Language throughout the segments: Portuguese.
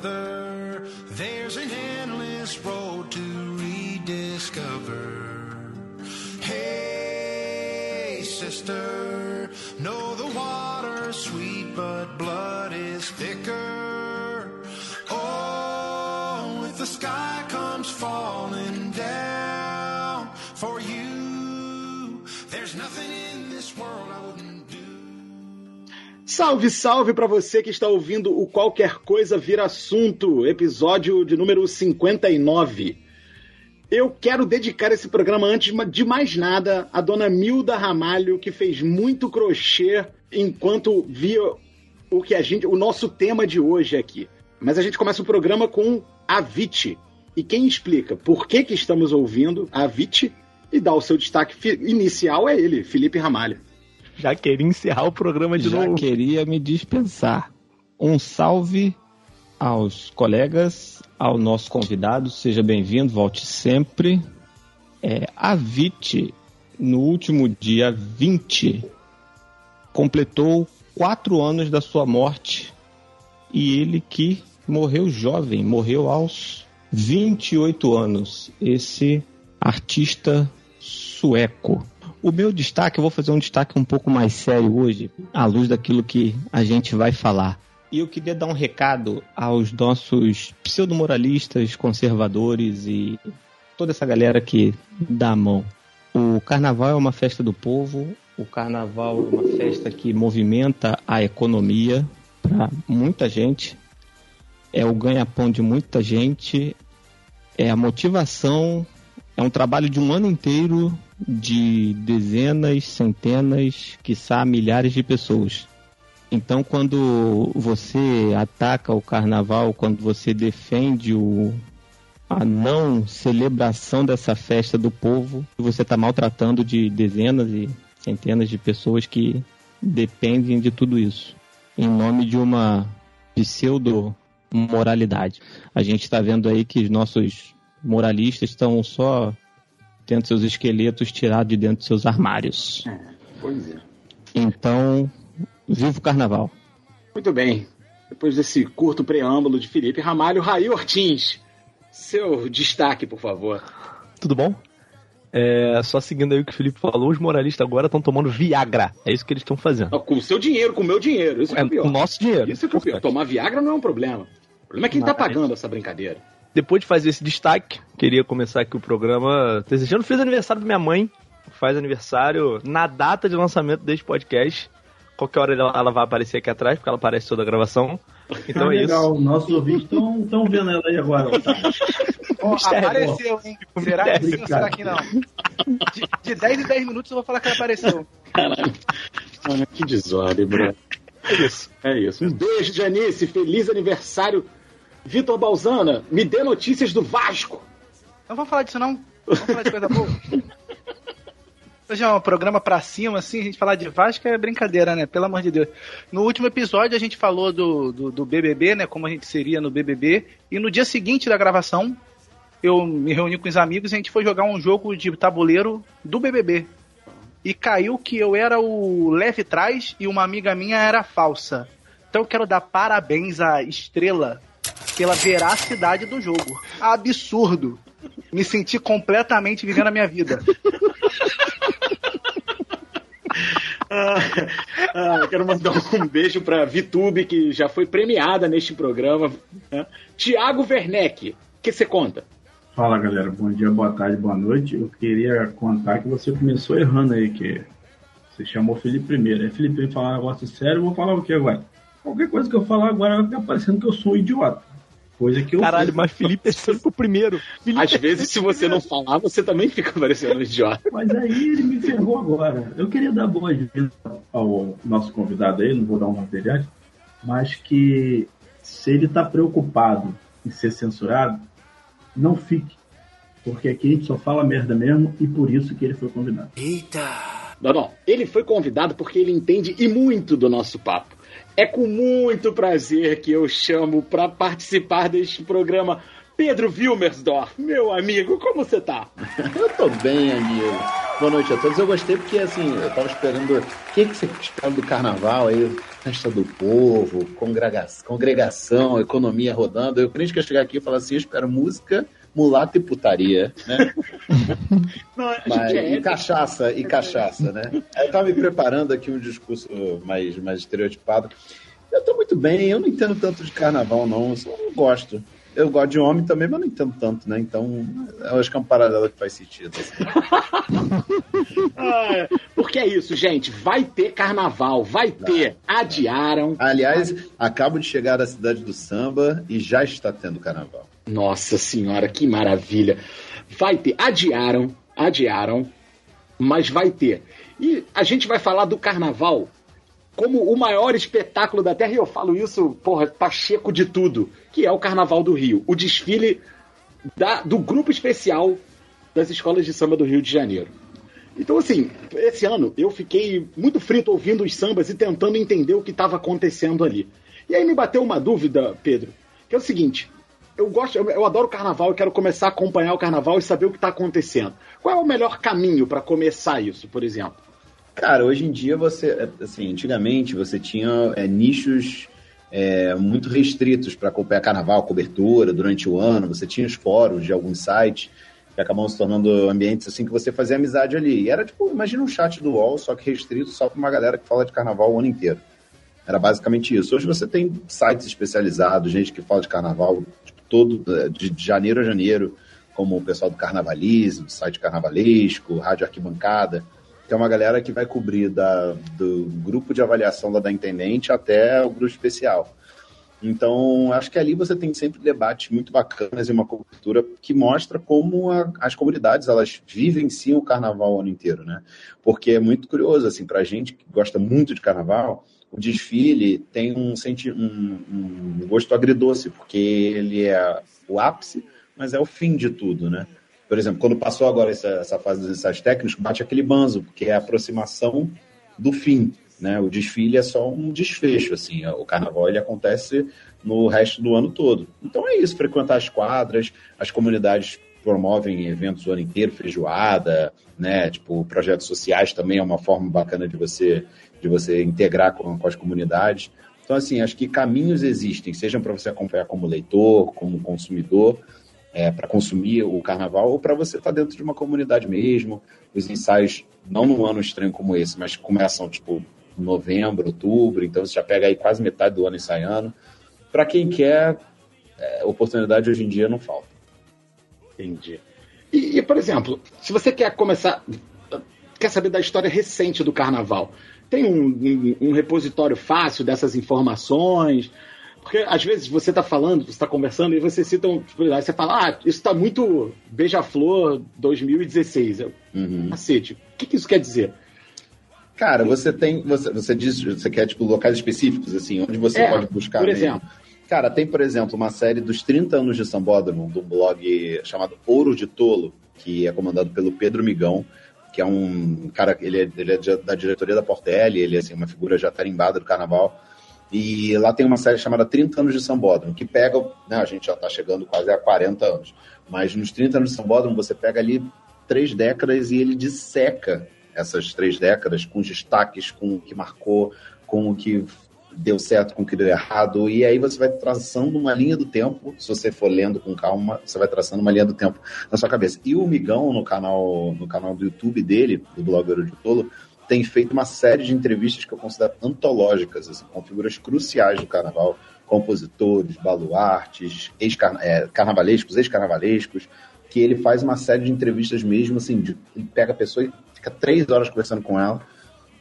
there's an endless road to rediscover. Hey, sister, Salve, salve para você que está ouvindo o Qualquer Coisa Vira Assunto, episódio de número 59. Eu quero dedicar esse programa, antes de mais nada, à dona Milda Ramalho, que fez muito crochê enquanto via o que a gente, o nosso tema de hoje aqui. Mas a gente começa o programa com Avicii. E quem explica por que, que estamos ouvindo Avicii e dá o seu destaque inicial é ele, Felipe Ramalho. Já queria encerrar o programa de Já novo. queria me dispensar. Um salve aos colegas, ao nosso convidado, seja bem-vindo, volte sempre. É, a VIT, no último dia 20, completou quatro anos da sua morte. E ele que morreu jovem, morreu aos 28 anos. Esse artista sueco. O meu destaque, eu vou fazer um destaque um pouco mais sério hoje, à luz daquilo que a gente vai falar. E eu queria dar um recado aos nossos pseudo-moralistas, conservadores e toda essa galera que dá a mão. O carnaval é uma festa do povo, o carnaval é uma festa que movimenta a economia para muita gente, é o ganha-pão de muita gente, é a motivação, é um trabalho de um ano inteiro de dezenas, centenas, quiçá milhares de pessoas. Então, quando você ataca o carnaval, quando você defende o, a não celebração dessa festa do povo, você está maltratando de dezenas e centenas de pessoas que dependem de tudo isso, em nome de uma pseudo moralidade. A gente está vendo aí que os nossos moralistas estão só tendo seus esqueletos tirados de dentro de seus armários. Pois é. Então, viva o carnaval. Muito bem. Depois desse curto preâmbulo de Felipe Ramalho, Raí Ortins. Seu destaque, por favor. Tudo bom? É, só seguindo aí o que o Felipe falou, os moralistas agora estão tomando Viagra. É isso que eles estão fazendo. Com o seu dinheiro, com o meu dinheiro. Isso que é, É o pior. com o nosso dinheiro. Isso é o pior. Tomar Viagra não é um problema. O problema é quem tá Mas- pagando essa brincadeira. Depois de fazer esse destaque, queria começar aqui o programa desejando feliz aniversário da minha mãe. Faz aniversário na data de lançamento deste podcast. Qualquer hora ela, ela vai aparecer aqui atrás, porque ela aparece toda a gravação. Então Ah, é legal, isso. nossos ouvintes estão vendo ela aí agora. Mistério. apareceu, hein? Será que sim ou será que não? De, de 10 em 10 minutos eu vou falar que ela apareceu. Caralho. Ah, que desordem, bro. É isso. É isso. Um beijo, Janice. Feliz aniversário. Vitor Balzana, me dê notícias do Vasco. Não vamos falar disso, não? Vamos falar de coisa boa. Hoje é um programa pra cima, assim, a gente falar de Vasco é brincadeira, né? Pelo amor de Deus. No último episódio a gente falou do, do, do BBB, né? Como a gente seria no BBB. E no dia seguinte da gravação, eu me reuni com os amigos e a gente foi jogar um jogo de tabuleiro do BBB. E caiu que eu era o leve trás e uma amiga minha era falsa. Então eu quero dar parabéns à Estrela pela veracidade do jogo. Absurdo. Me senti completamente vivendo a minha vida. Ah, ah, quero mandar um beijo pra Vitube, que já foi premiada neste programa. né? Tiago Werneck, o que você conta? Fala galera, bom dia, boa tarde, boa noite. Eu queria contar que você começou errando aí, que você chamou Felipe primeiro. Aí Felipe vem falar um negócio sério, eu vou falar o que agora? Qualquer coisa que eu falar agora vai ficar parecendo que eu sou um idiota. Coisa que eu Caralho, fiz. mas Felipe é sempre o primeiro. Felipe Às vezes, se você não falar, você também fica parecendo um idiota. Mas aí ele me ferrou agora. Eu queria dar boas-vindas ao nosso convidado aí, não vou dar um nome dele antes, mas que se ele está preocupado em ser censurado, não fique. Porque aqui a gente só fala merda mesmo e por isso que ele foi convidado. Não, não. Ele foi convidado porque ele entende e muito do nosso papo. É com muito prazer que eu chamo para participar deste programa Pedro Wilmersdorf. Meu amigo, como você tá? Eu tô bem, amigo. Boa noite a todos. Eu gostei porque, assim, eu tava esperando. O que, que você espera do carnaval aí? Festa do povo, congregação, congregação economia rodando. Eu crente que chegar aqui e falar assim: eu espero música, mulata e putaria, né? Não, Mas, é e cachaça, e cachaça, né? Eu tava me preparando aqui um discurso mais, mais estereotipado. Eu tô muito bem, eu não entendo tanto de carnaval, não. Eu só não gosto. Eu gosto de homem também, mas não entendo tanto, né? Então, eu acho que é um paralelo que faz sentido. Assim. ah, porque é isso, gente. Vai ter carnaval, vai ter. Adiaram. Aliás, acabo de chegar da cidade do samba e já está tendo carnaval. Nossa senhora, que maravilha. Vai ter. Adiaram, adiaram, mas vai ter. E a gente vai falar do carnaval como o maior espetáculo da Terra, e eu falo isso, porra, pacheco de tudo, que é o Carnaval do Rio, o desfile da, do grupo especial das escolas de samba do Rio de Janeiro. Então, assim, esse ano eu fiquei muito frito ouvindo os sambas e tentando entender o que estava acontecendo ali. E aí me bateu uma dúvida, Pedro, que é o seguinte: eu gosto, eu, eu adoro carnaval, eu quero começar a acompanhar o carnaval e saber o que está acontecendo. Qual é o melhor caminho para começar isso, por exemplo? Cara, hoje em dia você, assim, antigamente você tinha é, nichos é, muito restritos para acompanhar carnaval, cobertura durante o ano. Você tinha os fóruns de alguns sites que acabam se tornando ambientes assim que você fazia amizade ali. E era tipo, imagina um chat do UOL, só que restrito só para uma galera que fala de carnaval o ano inteiro. Era basicamente isso. Hoje você tem sites especializados, gente que fala de carnaval todo, é, de janeiro a janeiro, como o pessoal do Carnavalismo, site Carnavalesco, Rádio Arquibancada que é uma galera que vai cobrir da, do grupo de avaliação lá da Intendente até o grupo especial. Então, acho que ali você tem sempre debates muito bacanas e uma cobertura que mostra como a, as comunidades elas vivenciam o carnaval o ano inteiro, né? Porque é muito curioso, assim, pra gente que gosta muito de carnaval, o desfile tem um, um, um gosto agridoce, porque ele é o ápice, mas é o fim de tudo, né? Por exemplo, quando passou agora essa, essa fase dos ensaios técnicos, bate aquele banzo, porque é a aproximação do fim. Né? O desfile é só um desfecho, assim. O carnaval ele acontece no resto do ano todo. Então é isso, frequentar as quadras, as comunidades promovem eventos o ano inteiro, feijoada, né? Tipo, projetos sociais também é uma forma bacana de você de você integrar com, com as comunidades. Então, assim, acho que caminhos existem, sejam para você acompanhar como leitor, como consumidor, é, para consumir o carnaval ou para você estar tá dentro de uma comunidade mesmo. Os ensaios, não num ano estranho como esse, mas começam tipo novembro, outubro, então você já pega aí quase metade do ano ensaiando. Para quem quer, é, oportunidade hoje em dia não falta. Entendi. E, e, por exemplo, se você quer começar, quer saber da história recente do carnaval, tem um, um, um repositório fácil dessas informações? Porque às vezes você está falando, você está conversando e você cita um. Tipo, aí você fala, ah, isso está muito Beija-Flor 2016. Eu, uhum. Cacete, o que, que isso quer dizer? Cara, você tem. Você, você diz, você quer, tipo, locais específicos, assim, onde você é, pode buscar. Por mesmo. exemplo. Cara, tem, por exemplo, uma série dos 30 anos de Sambódromo, do blog chamado Ouro de Tolo, que é comandado pelo Pedro Migão, que é um cara, ele é, ele é da diretoria da Portelli, ele é assim, uma figura já tarimbada do carnaval. E lá tem uma série chamada 30 anos de Sambódromo, que pega, né, a gente já está chegando quase a 40 anos, mas nos 30 anos de Sambódromo você pega ali três décadas e ele disseca essas três décadas com destaques, com o que marcou, com o que deu certo, com o que deu errado, e aí você vai traçando uma linha do tempo, se você for lendo com calma, você vai traçando uma linha do tempo na sua cabeça. E o Migão, no canal, no canal do YouTube dele, do blogger de Tolo, tem feito uma série de entrevistas que eu considero antológicas, assim, com figuras cruciais do carnaval, compositores, baluartes, ex-carnavalescos, é, ex-carnavalescos, que ele faz uma série de entrevistas mesmo, assim, de, ele pega a pessoa e fica três horas conversando com ela,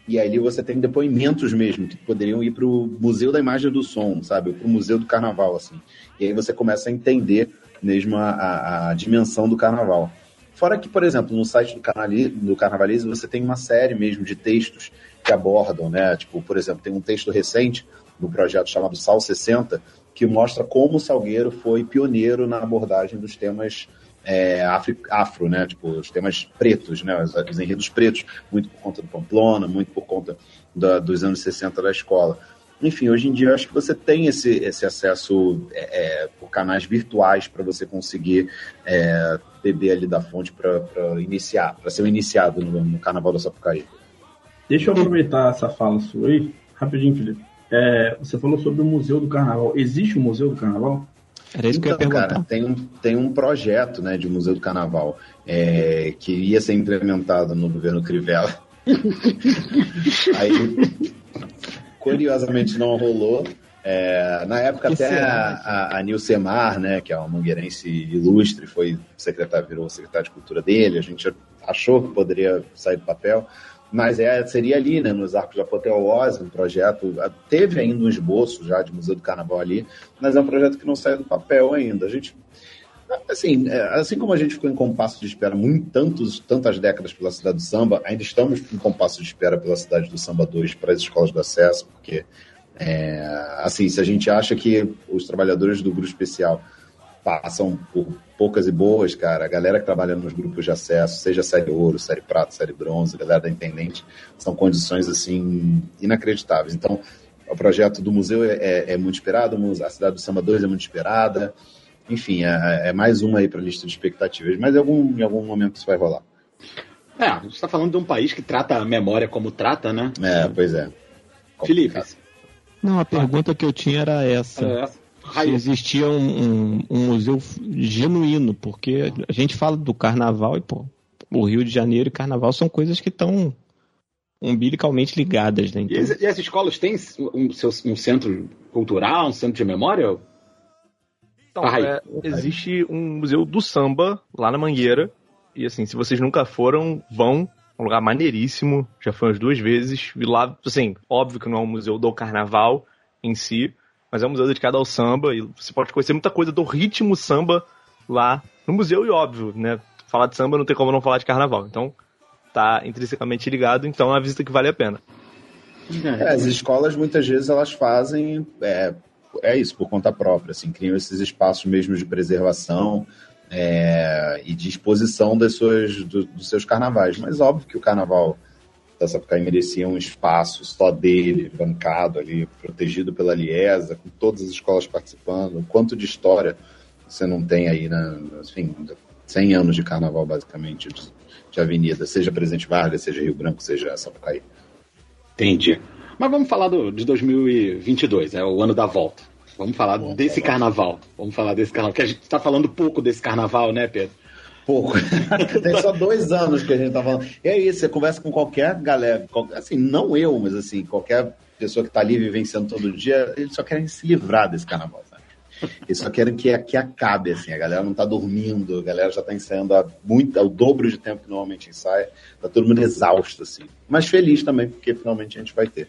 e aí você tem depoimentos mesmo, que poderiam ir para o Museu da Imagem do Som, sabe, para o Museu do Carnaval, assim. E aí você começa a entender mesmo a, a, a dimensão do carnaval. Fora que, por exemplo, no site do, Carnali, do Carnavalismo você tem uma série mesmo de textos que abordam, né? Tipo, por exemplo, tem um texto recente do projeto chamado Sal 60 que mostra como o Salgueiro foi pioneiro na abordagem dos temas é, afro, afro, né? Tipo, os temas pretos, né? Os, os, enredos pretos, muito por conta do Pamplona, muito por conta da, dos anos 60 da escola. Enfim, hoje em dia eu acho que você tem esse, esse acesso é, é, por canais virtuais para você conseguir é, beber ali da fonte para iniciar, para ser um iniciado no, no Carnaval da Sapucaí. Deixa eu aproveitar essa fala sua aí, rapidinho, Felipe. É, você falou sobre o Museu do Carnaval. Existe o um Museu do Carnaval? Era isso então, que eu ia então, perguntar. Cara, tem, um, tem um projeto né, de Museu do Carnaval é, que ia ser implementado no governo Crivella. Aí, curiosamente, não rolou. É, na época que até a, a, a Nilcemar, né, que é uma mangueirense ilustre, foi secretário, virou secretário de cultura dele, a gente achou que poderia sair do papel, mas é, seria ali, né, nos Arcos da Apoteose, um projeto, teve ainda um esboço já de Museu do Carnaval ali, mas é um projeto que não saiu do papel ainda. A gente, assim, é, assim como a gente ficou em compasso de espera muito, tantos, tantas décadas pela cidade do samba, ainda estamos em compasso de espera pela cidade do samba 2 para as escolas do acesso, porque é, assim, se a gente acha que os trabalhadores do grupo especial passam por poucas e boas, cara, a galera que trabalha nos grupos de acesso, seja série ouro, série prata, série bronze, a galera da intendente, são condições assim inacreditáveis. Então, o projeto do museu é, é, é muito esperado, a cidade do Samba 2 é muito esperada, enfim, é, é mais uma aí para a lista de expectativas, mas em algum, em algum momento isso vai rolar. É, a gente está falando de um país que trata a memória como trata, né? É, pois é. Felipe, não, a pergunta que eu tinha era essa. É essa. Se existia um, um, um, museu genuíno, porque a gente fala do carnaval e, pô, o Rio de Janeiro e carnaval são coisas que estão umbilicalmente ligadas, né? Então... E, as, e, as, escolas têm um, um, centro cultural, um centro de memória? Então, é, existe um museu do samba lá na Mangueira. E assim, se vocês nunca foram, vão um lugar maneiríssimo, já foi umas duas vezes. E lá, assim, óbvio que não é um museu do carnaval em si, mas é um museu dedicado ao samba e você pode conhecer muita coisa do ritmo samba lá no museu e óbvio, né? Falar de samba não tem como não falar de carnaval. Então, tá intrinsecamente ligado, então é uma visita que vale a pena. É, as escolas muitas vezes elas fazem é, é isso por conta própria, assim, criam esses espaços mesmo de preservação é, e de exposição das suas, do, dos seus carnavais. Mas óbvio que o carnaval da Sapucaí merecia um espaço só dele, bancado ali, protegido pela Liesa, com todas as escolas participando. Quanto de história você não tem aí, né? Enfim, 100 anos de carnaval, basicamente, de, de avenida, seja Presidente Vargas, seja Rio Branco, seja Sapucaí. Entendi. Mas vamos falar do, de 2022, é o ano da volta. Vamos falar Bom, desse carnaval. Vamos falar desse carnaval. Porque a gente está falando pouco desse carnaval, né, Pedro? Pouco. Tem só dois anos que a gente tá falando. E é isso, você conversa com qualquer galera, assim, não eu, mas assim, qualquer pessoa que está ali vivenciando todo dia, eles só querem se livrar desse carnaval, sabe? Eles só querem que, que acabe, assim, a galera não está dormindo, a galera já está ensaiando há muito, o dobro de tempo que normalmente ensaia, tá todo mundo exausto, assim. Mas feliz também, porque finalmente a gente vai ter.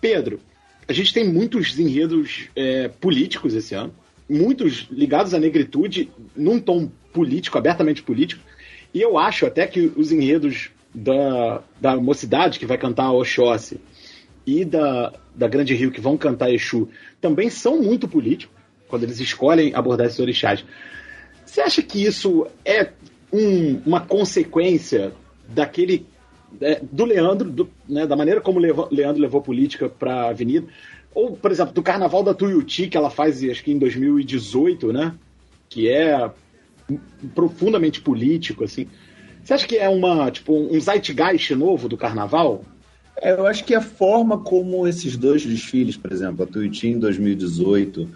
Pedro, a gente tem muitos enredos é, políticos esse ano, muitos ligados à negritude, num tom político, abertamente político. E eu acho até que os enredos da, da mocidade, que vai cantar Oxóssi, e da, da Grande Rio, que vão cantar Exu, também são muito políticos, quando eles escolhem abordar esses orixás. Você acha que isso é um, uma consequência daquele é, do Leandro, do, né, da maneira como o Leandro levou política para a Avenida, ou, por exemplo, do Carnaval da Tuiuti, que ela faz, acho que em 2018, né, que é profundamente político, assim. Você acha que é uma, tipo, um zeitgeist novo do Carnaval? É, eu acho que a forma como esses dois desfiles, por exemplo, a Tuiuti em 2018,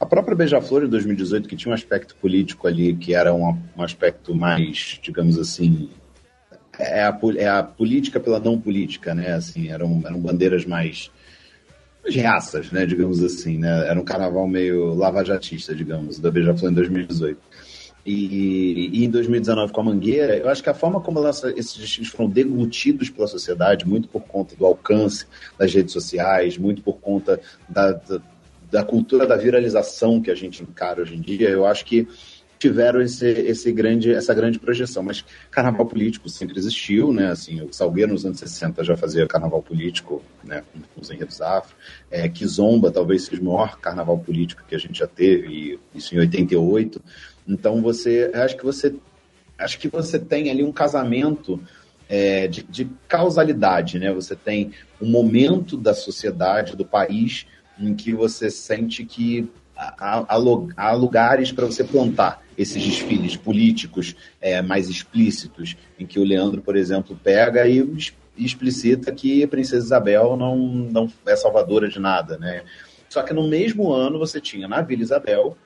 a própria Beija-Flor em 2018, que tinha um aspecto político ali, que era um, um aspecto mais, digamos assim, é a, é a política pela não política, né? Assim, eram, eram bandeiras mais reaças, né? Digamos assim, né? Era um carnaval meio lavajatista, digamos, da Beija-Flor em 2018. E, e, em 2019 com a Mangueira, eu acho que a forma como esses destinos foram deglutidos pela sociedade, muito por conta do alcance das redes sociais, muito por conta da, da, da cultura da viralização que a gente encara hoje em dia, eu acho que tiveram esse, esse grande, essa grande projeção. Mas carnaval político sempre existiu, né? Assim, o Salgueiro nos anos 60 já fazia carnaval político, né? Com os enredos afro. É, Kizomba talvez seja o maior carnaval político que a gente já teve, isso em 88. Então você, acho que você, acho que você tem ali um casamento é, de, de causalidade, né? Você tem um momento da sociedade, do país, em que você sente que há, há lugares para você plantar esses desfiles políticos é, mais explícitos, em que o Leandro, por exemplo, pega e explicita que a Princesa Isabel não, não é salvadora de nada, né? Só que no mesmo ano você tinha na Vila Isabel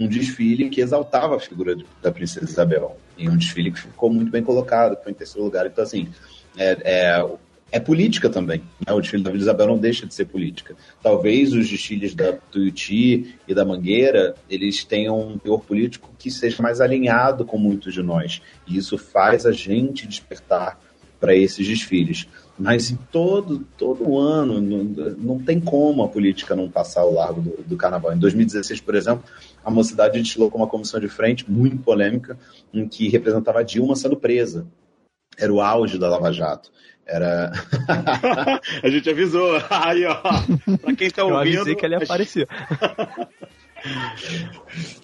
um desfile que exaltava a figura da Princesa Isabel. E um desfile que ficou muito bem colocado, foi em terceiro lugar. Então, assim, é, é, é política também. Né? O desfile da Vila Isabel não deixa de ser política. Talvez os desfiles da Tuiuti e da Mangueira, eles tenham um teor político que seja mais alinhado com muitos de nós. E isso faz a gente despertar para esses desfiles. Mas em todo, todo ano, não, não tem como a política não passar ao largo do, do carnaval. Em 2016, por exemplo, a mocidade destilou com uma comissão de frente muito polêmica, em que representava Dilma sendo presa. Era o auge da Lava Jato. Era. a gente avisou. Aí, ó. Pra quem tá ouvindo. Eu avisei que ele apareceu.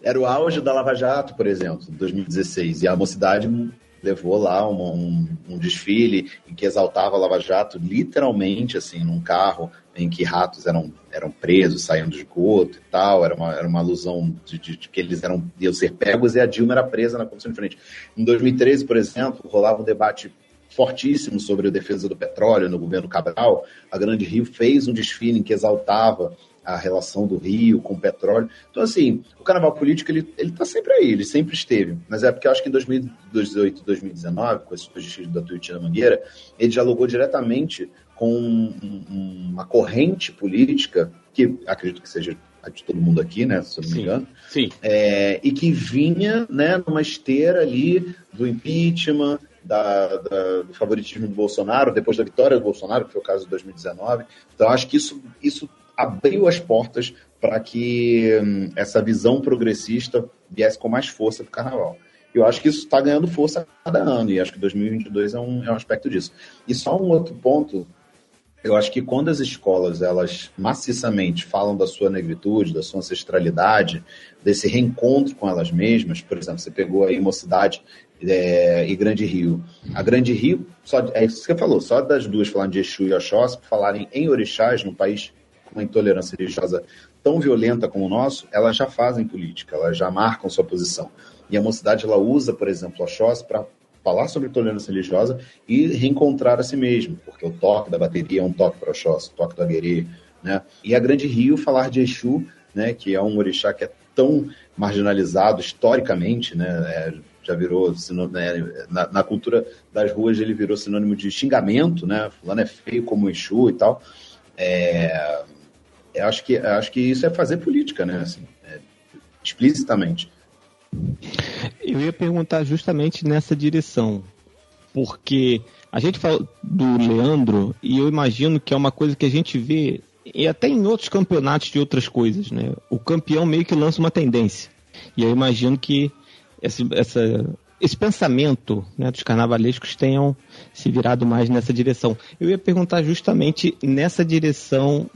Era o auge da Lava Jato, por exemplo, 2016. E a mocidade levou lá um, um, um, desfile em que exaltava a Lava Jato, literalmente, assim, num carro em que ratos eram, eram presos, saíam do esgoto e tal. Era uma, era uma alusão de, de, de, que eles eram, iam ser pegos e a Dilma era presa na comissão de frente. Em 2013, por exemplo, rolava um debate fortíssimo sobre a defesa do petróleo no governo Cabral. A Grande Rio fez um desfile em que exaltava a relação do Rio com o petróleo. Então, assim, o carnaval político, ele, ele tá sempre aí, ele sempre esteve. Mas é porque eu acho que em 2018 2019, com esse desfile da Tuiuti Mangueira, ele dialogou diretamente com uma corrente política, que acredito que seja a de todo mundo aqui, né, se eu não me engano, sim. É, e que vinha né, numa esteira ali do impeachment, da, da, do favoritismo do Bolsonaro, depois da vitória do Bolsonaro, que foi o caso de 2019. Então, acho que isso, isso abriu as portas para que hum, essa visão progressista viesse com mais força para o carnaval. Eu acho que isso está ganhando força a cada ano, e acho que 2022 é um, é um aspecto disso. E só um outro ponto, eu acho que quando as escolas, elas maciçamente falam da sua negritude, da sua ancestralidade, desse reencontro com elas mesmas, por exemplo, você pegou aí Mocidade é, e Grande Rio. A Grande Rio, só, é isso que você falou, só das duas falando de Exu e Oxóssi, falarem em orixás, num país uma intolerância religiosa tão violenta como o nosso, elas já fazem política, elas já marcam sua posição. E a mocidade ela usa, por exemplo, Oxóssi para falar sobre tolerância religiosa e reencontrar a si mesmo, porque o toque da bateria é um toque para Oxóssi, o toque do Aguerê, né? E a Grande Rio falar de Exu, né, que é um orixá que é tão marginalizado historicamente, né, é, já virou né, na, na, cultura das ruas ele virou sinônimo de xingamento, né? Fulano é feio como Exu e tal. É, eu acho que, eu acho que isso é fazer política, né? Assim, é, explicitamente. Eu ia perguntar justamente nessa direção, porque a gente fala do Leandro e eu imagino que é uma coisa que a gente vê e até em outros campeonatos de outras coisas, né? O campeão meio que lança uma tendência. E eu imagino que esse, essa, esse pensamento né, dos carnavalescos tenham se virado mais nessa direção. Eu ia perguntar justamente nessa direção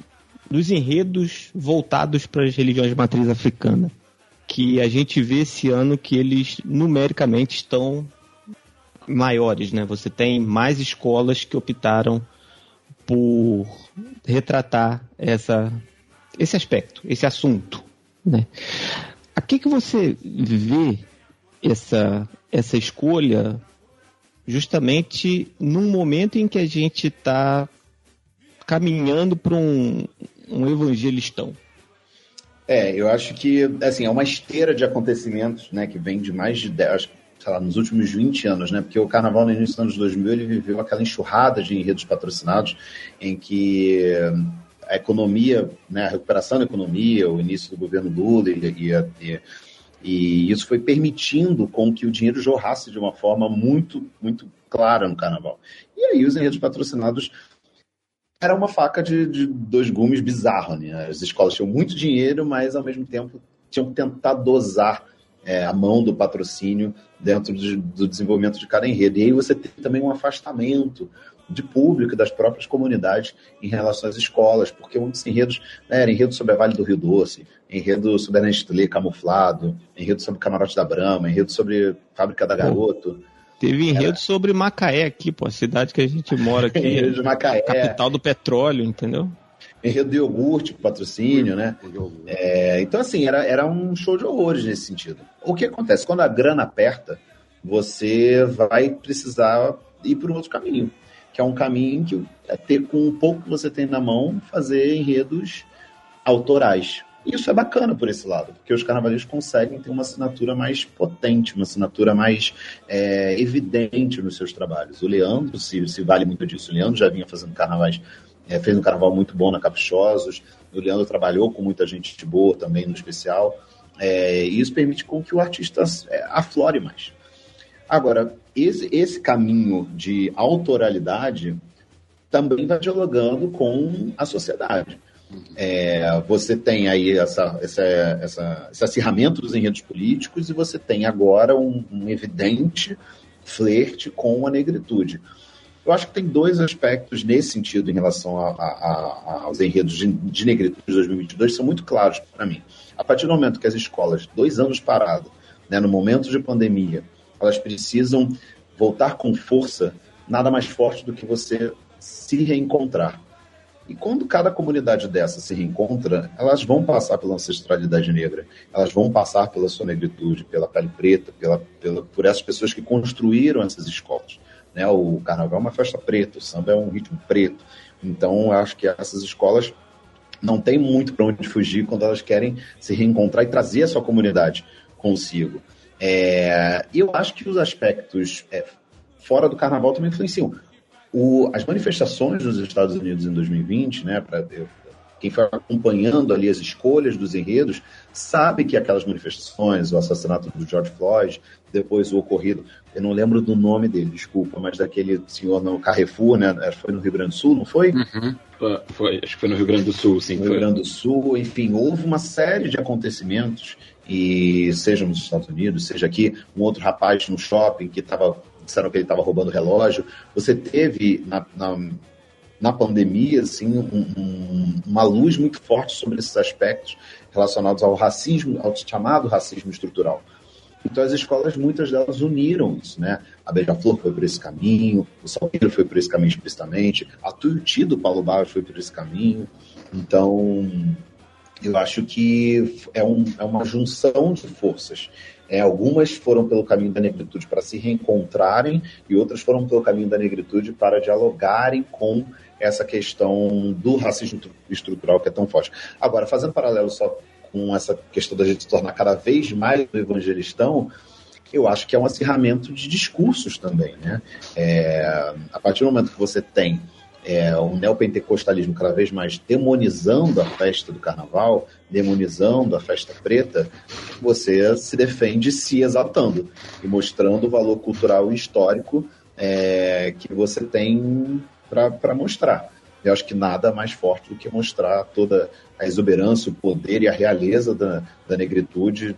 dos enredos voltados para as religiões de matriz africana, que a gente vê esse ano que eles numericamente estão maiores, né? Você tem mais escolas que optaram por retratar essa, esse aspecto, esse assunto, né? A que que você vê essa essa escolha justamente num momento em que a gente está caminhando para um, um evangelistão? É, eu acho que assim, é uma esteira de acontecimentos, né, que vem de mais de 10, acho, sei lá, nos últimos 20 anos, né? Porque o carnaval no início dos anos 2000 ele viveu aquela enxurrada de enredos patrocinados em que a economia, né, a recuperação da economia, o início do governo Lula e, e, e, e isso foi permitindo com que o dinheiro jorrasse de uma forma muito, muito clara no carnaval. E aí os enredos patrocinados era uma faca de, de dois gumes bizarro, né? As escolas tinham muito dinheiro, mas ao mesmo tempo tinham que tentar dosar é, a mão do patrocínio dentro de, do desenvolvimento de cada enredo. E aí você tem também um afastamento de público das próprias comunidades em relação às escolas, porque muitos enredos, né, era enredo sobre a Vale do Rio Doce, enredo sobre a Nestlé camuflado, enredo sobre Camarote da Brama, enredo sobre Fábrica da Garoto. Teve enredo Era... sobre Macaé aqui, pô, a cidade que a gente mora aqui. de Macaé. Capital do petróleo, entendeu? enredo de iogurte, patrocínio, né? É, então, assim, era, era um show de horrores nesse sentido. O que acontece? Quando a grana aperta, você vai precisar ir por um outro caminho, que é um caminho que é ter com o pouco que você tem na mão, fazer enredos autorais. Isso é bacana por esse lado, porque os carnavalistas conseguem ter uma assinatura mais potente, uma assinatura mais é, evidente nos seus trabalhos. O Leandro se, se vale muito disso. O Leandro já vinha fazendo carnavais, é, fez um carnaval muito bom na Caprichosos. O Leandro trabalhou com muita gente boa também no especial. É, e isso permite com que o artista é, aflore mais. Agora, esse, esse caminho de autoralidade também vai dialogando com a sociedade. É, você tem aí essa, essa, essa, esse acirramento dos enredos políticos e você tem agora um, um evidente flerte com a negritude. Eu acho que tem dois aspectos nesse sentido em relação a, a, a, aos enredos de, de negritude de 2022 que são muito claros para mim. A partir do momento que as escolas, dois anos paradas, né, no momento de pandemia, elas precisam voltar com força, nada mais forte do que você se reencontrar. E quando cada comunidade dessa se reencontra, elas vão passar pela ancestralidade negra, elas vão passar pela sua negritude, pela pele preta, pela, pela, por essas pessoas que construíram essas escolas. Né? O carnaval é uma festa preta, o samba é um ritmo preto. Então, eu acho que essas escolas não têm muito para onde fugir quando elas querem se reencontrar e trazer a sua comunidade consigo. É, eu acho que os aspectos é, fora do carnaval também influenciam. O, as manifestações dos Estados Unidos em 2020, né, pra, eu, quem foi acompanhando ali as escolhas dos enredos, sabe que aquelas manifestações, o assassinato do George Floyd, depois o ocorrido, eu não lembro do nome dele, desculpa, mas daquele senhor no Carrefour, né? Foi no Rio Grande do Sul, não foi? Uhum. Foi, acho que foi no Rio Grande do Sul, sim. No Rio Grande do Sul, enfim, houve uma série de acontecimentos, e seja nos Estados Unidos, seja aqui, um outro rapaz no shopping que estava disseram que ele estava roubando relógio. Você teve na, na, na pandemia assim, um, um, uma luz muito forte sobre esses aspectos relacionados ao racismo, ao chamado racismo estrutural. Então as escolas, muitas delas uniram isso, né? A Beija-Flor foi por esse caminho, o Salgueiro foi por esse caminho explicitamente, a Tuiuti do Paulo Barros foi por esse caminho. Então, eu acho que é, um, é uma junção de forças. É, algumas foram pelo caminho da negritude para se reencontrarem e outras foram pelo caminho da negritude para dialogarem com essa questão do racismo estrutural que é tão forte. Agora, fazendo paralelo só com essa questão da gente se tornar cada vez mais do evangelistão, eu acho que é um acirramento de discursos também. Né? É, a partir do momento que você tem é, o neopentecostalismo cada vez mais demonizando a festa do carnaval, demonizando a festa preta, você se defende se exaltando e mostrando o valor cultural e histórico é, que você tem para mostrar. Eu acho que nada mais forte do que mostrar toda a exuberância, o poder e a realeza da, da negritude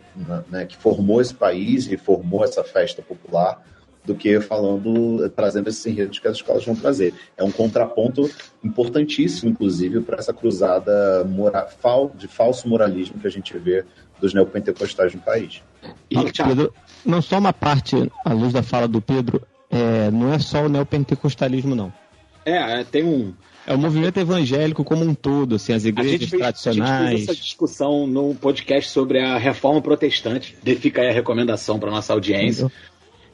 né, que formou esse país e formou essa festa popular do que falando, trazendo esses enredos que as escolas vão trazer. É um contraponto importantíssimo, inclusive, para essa cruzada mora, de falso moralismo que a gente vê dos neopentecostais no país. E, Pedro, não só uma parte, à luz da fala do Pedro, é, não é só o neopentecostalismo, não. É, tem um. É o movimento evangélico como um todo, assim, as igrejas fez, tradicionais. A gente fez essa discussão no podcast sobre a reforma protestante. Fica aí a recomendação para nossa audiência.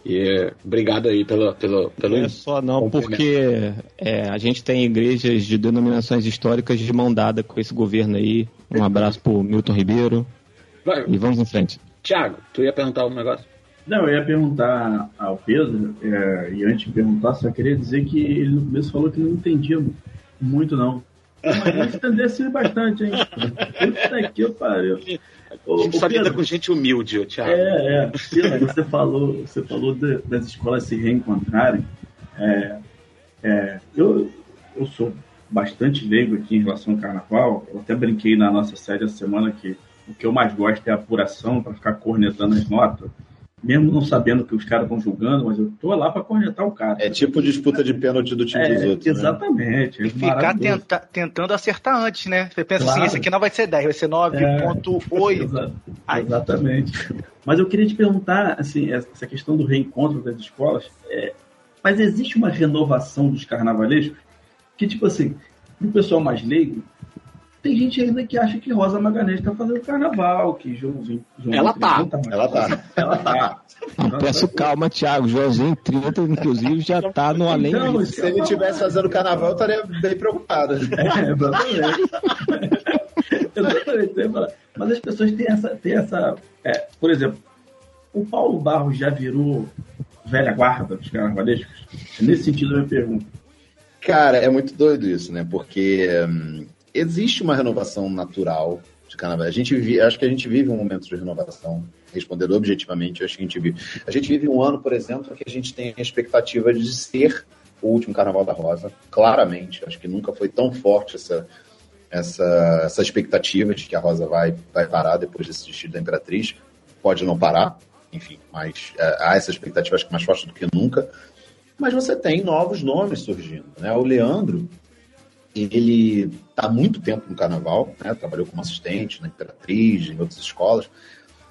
E obrigado aí pelo pelo, pelo Não é só não, porque é, a gente tem igrejas de denominações históricas de mão dada com esse governo aí. Um abraço pro Milton Ribeiro. Vai. E vamos em frente. Tiago, tu ia perguntar algum negócio? Não, eu ia perguntar ao Pedro, é, e antes de perguntar, só queria dizer que ele no começo falou que não entendia muito, não. Mas entendesse bastante, hein? Puta que pariu. A gente só lida com gente humilde, Thiago. É, é. você falou, você falou de, das escolas se reencontrarem. É, é, eu, eu sou bastante leigo aqui em relação ao carnaval. Eu até brinquei na nossa série essa semana que o que eu mais gosto é a apuração para ficar cornetando as notas mesmo não sabendo que os caras estão julgando, mas eu tô lá para cornetar o cara. É tipo disputa de pênalti do time é, dos outros. Né? Exatamente. Né? E ficar tenta, tentando acertar antes, né? Você pensa claro. assim, esse aqui não vai ser 10, vai ser 9.8. É, exa exatamente. Mas eu queria te perguntar, assim, essa questão do reencontro das escolas, é, mas existe uma renovação dos carnavalescos que, tipo assim, o pessoal mais leigo, tem gente ainda que acha que Rosa Magalhães está fazendo carnaval, que Joãozinho. Joãozinho Ela tá, mais. ela tá. Ela tá. Não, peço calma, Thiago. Joãozinho 30, inclusive, já tá no além Então, disso. isso Se ele estivesse fazendo carnaval, eu estaria bem preocupado. É, exatamente. exatamente. eu ia falar. Mas as pessoas têm essa. Têm essa é, por exemplo, o Paulo Barros já virou velha guarda dos carnavalescos? Nesse sentido, eu me pergunto. Cara, é muito doido isso, né? Porque hum, existe uma renovação natural de carnaval. A gente acho que a gente vive um momento de renovação. Respondendo objetivamente, acho que a gente vive. A gente vive um ano, por exemplo, que a gente tem a expectativa de ser o último Carnaval da Rosa. Claramente, acho que nunca foi tão forte essa, essa, essa expectativa de que a Rosa vai, vai parar depois desse destino da Imperatriz. Pode não parar, enfim, mas é, há essa expectativa acho que mais forte do que nunca. Mas você tem novos nomes surgindo. Né? O Leandro, ele está há muito tempo no carnaval, né? trabalhou como assistente na Imperatriz, em outras escolas,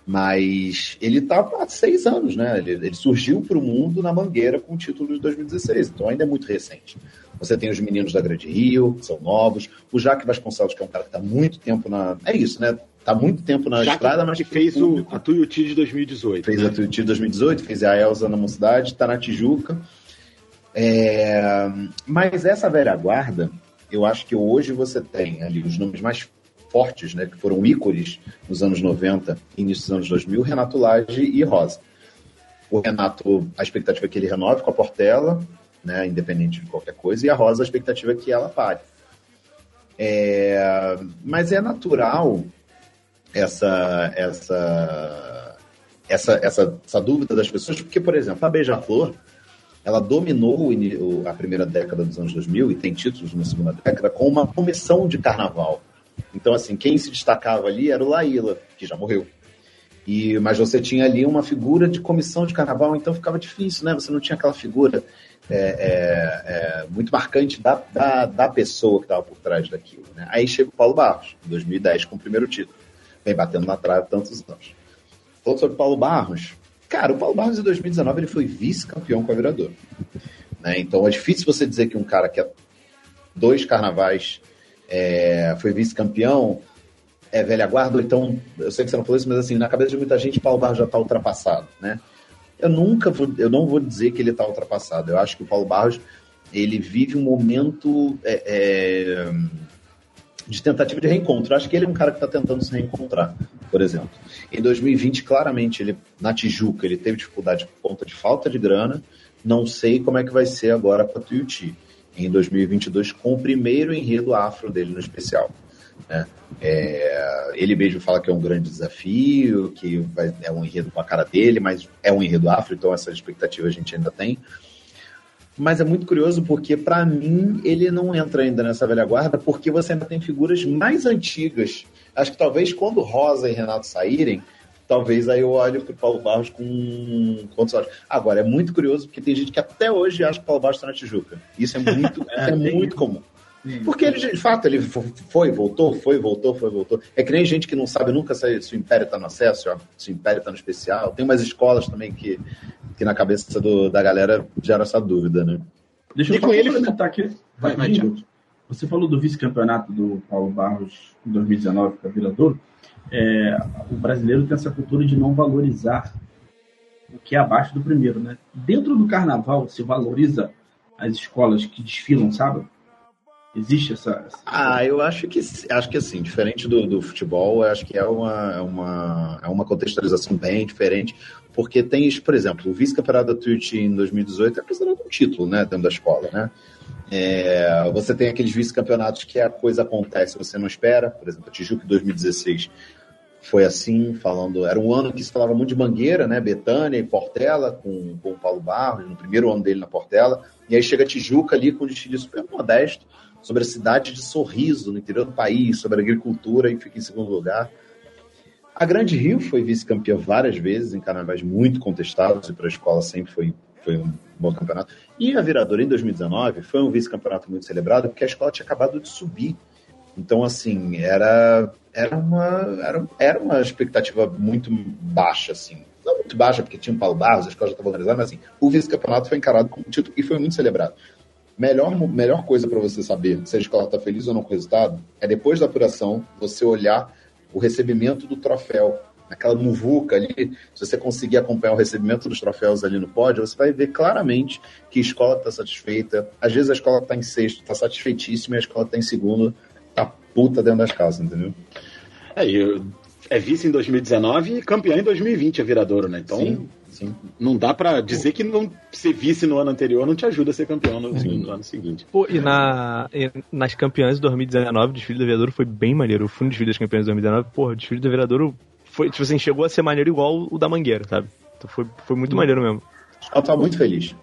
mas ele está há seis anos, né? Ele, ele surgiu para o mundo na Mangueira com o título de 2016, então ainda é muito recente. Você tem os meninos da Grande Rio, que são novos, o Jaque Vasconcelos, que é um cara que está muito tempo na. É isso, né? Está muito tempo na estrada, mas que fez o, a Tuiuti de 2018. Fez né? a Tuiuti 2018, fez a Elza na Mocidade, tá na Tijuca. É, Mas essa velha guarda, eu acho que hoje você tem ali os nomes mais fortes, né, que foram ícones nos anos 90 e início dos anos 2000, Renato Lage e Rosa. O Renato, a expectativa é que ele renove com a Portela, né, independente de qualquer coisa, e a Rosa, a expectativa é que ela pare. É, Mas é natural essa, essa, essa, essa, essa dúvida das pessoas, porque, por exemplo, a Beija-Flor, ela dominou a primeira década dos anos 2000 e tem títulos na segunda década com uma comissão de carnaval. Então, assim, quem se destacava ali era o Laíla, que já morreu. E, mas você tinha ali uma figura de comissão de carnaval, então ficava difícil, né? Você não tinha aquela figura é, é, é, muito marcante da, da, da pessoa que estava por trás daquilo. Né? Aí chega o Paulo Barros, em 2010, com o primeiro título. Vem batendo na trave tantos anos. Falando sobre Paulo Barros, cara, o Paulo Barros em 2019 ele foi vice-campeão com a Virador. Né? Então é difícil você dizer que um cara que é dois carnavais é, foi vice-campeão é velha guarda, então, eu sei que você não falou isso, mas assim, na cabeça de muita gente, Paulo Barros já está ultrapassado, né? Eu nunca vou, eu não vou dizer que ele está ultrapassado. Eu acho que o Paulo Barros ele vive um momento é, é, de tentativa de reencontro. Acho que ele é um cara que está tentando se reencontrar, por exemplo. Em 2020, claramente, ele na Tijuca ele teve dificuldade por conta de falta de grana. Não sei como é que vai ser agora para Tuiuti em 2022 com o primeiro enredo afro dele no especial. Né? É, ele mesmo fala que é um grande desafio, que vai, é um enredo com a cara dele, mas é um enredo afro, então essa expectativa a gente ainda tem. Mas é muito curioso porque, para mim, ele não entra ainda nessa velha guarda, porque você ainda tem figuras mais antigas. Acho que talvez quando Rosa e Renato saírem, talvez aí eu olhe para o Paulo Barros com, outros olhos. Agora, é muito curioso porque tem gente que até hoje acha que o Paulo Barros está na Tijuca. Isso é muito, É, é muito comum. Porque ele, de fato, ele fo- foi, voltou, foi, voltou, foi, voltou. É que nem gente que não sabe nunca se, se o Império tá no acesso, se o Império tá no especial. Tem umas escolas também que, que na cabeça do- da galera gera essa dúvida, né? Deixa eu E só com ele- complementar aqui. Vai, vai. Você falou do vice-campeonato do Paulo Barros em 2019 com a Vila Douro. É, o brasileiro tem essa cultura de não valorizar o que é abaixo do primeiro, né? Dentro do carnaval se valoriza as escolas que desfilam, sabe? Existe essa. essa- Ah, eu acho que acho que assim, diferente do, do futebol, acho que é uma, é, uma, é uma contextualização bem diferente, porque tem, por exemplo, o vice-campeonato da Tuiuti em 2018 é considerado um título, né, dentro da escola, né? É, você tem aqueles vice-campeonatos que a coisa acontece, você não espera, por exemplo, a Tijuca em 2016 foi assim, falando, era um ano que se falava muito de Mangueira, né, Betânia e Portela, com, com o Paulo Barros, no primeiro ano dele na Portela, e aí chega a Tijuca ali com um desfile super modesto, sobre a cidade de Sorriso, no interior do país, sobre agricultura e fica em segundo lugar. A Grande Rio foi vice-campeã várias vezes em carnavais muito contestados e para a escola sempre foi, foi um bom campeonato. E a Viradora em 2019 foi um vice-campeonato muito celebrado porque a escola tinha acabado de subir. Então, assim, era, era, uma, era, era uma expectativa muito baixa, assim. Não muito baixa, porque tinha um Paulo Barros, a escola já estava organizada, mas assim, o vice-campeonato foi encarado como título e foi muito celebrado. melhor, melhor coisa para você saber se a escola está feliz ou não com o resultado é depois da apuração você olhar o recebimento do troféu. Aquela muvuca ali, se você conseguir acompanhar o recebimento dos troféus ali no pódio, você vai ver claramente que a escola está satisfeita. Às vezes a escola está em sexto, está satisfeitíssima, e a escola está em segundo, tá puta dentro das casas, entendeu? É, é vice em 2019 e campeão em 2020 a Viradouro, né? Então, Sim, sim. não dá pra dizer que não ser vice no ano anterior não te ajuda a ser campeão no, no ano seguinte. Pô, e, na, e nas campeãs de 2019, o desfile do Viradouro foi bem maneiro. Eu fui no desfile das campeãs de 2019, porra, o desfile do Viradouro foi, tipo assim, chegou a ser maneiro igual o da Mangueira, sabe? Então foi, foi muito maneiro mesmo. A escola tá muito feliz.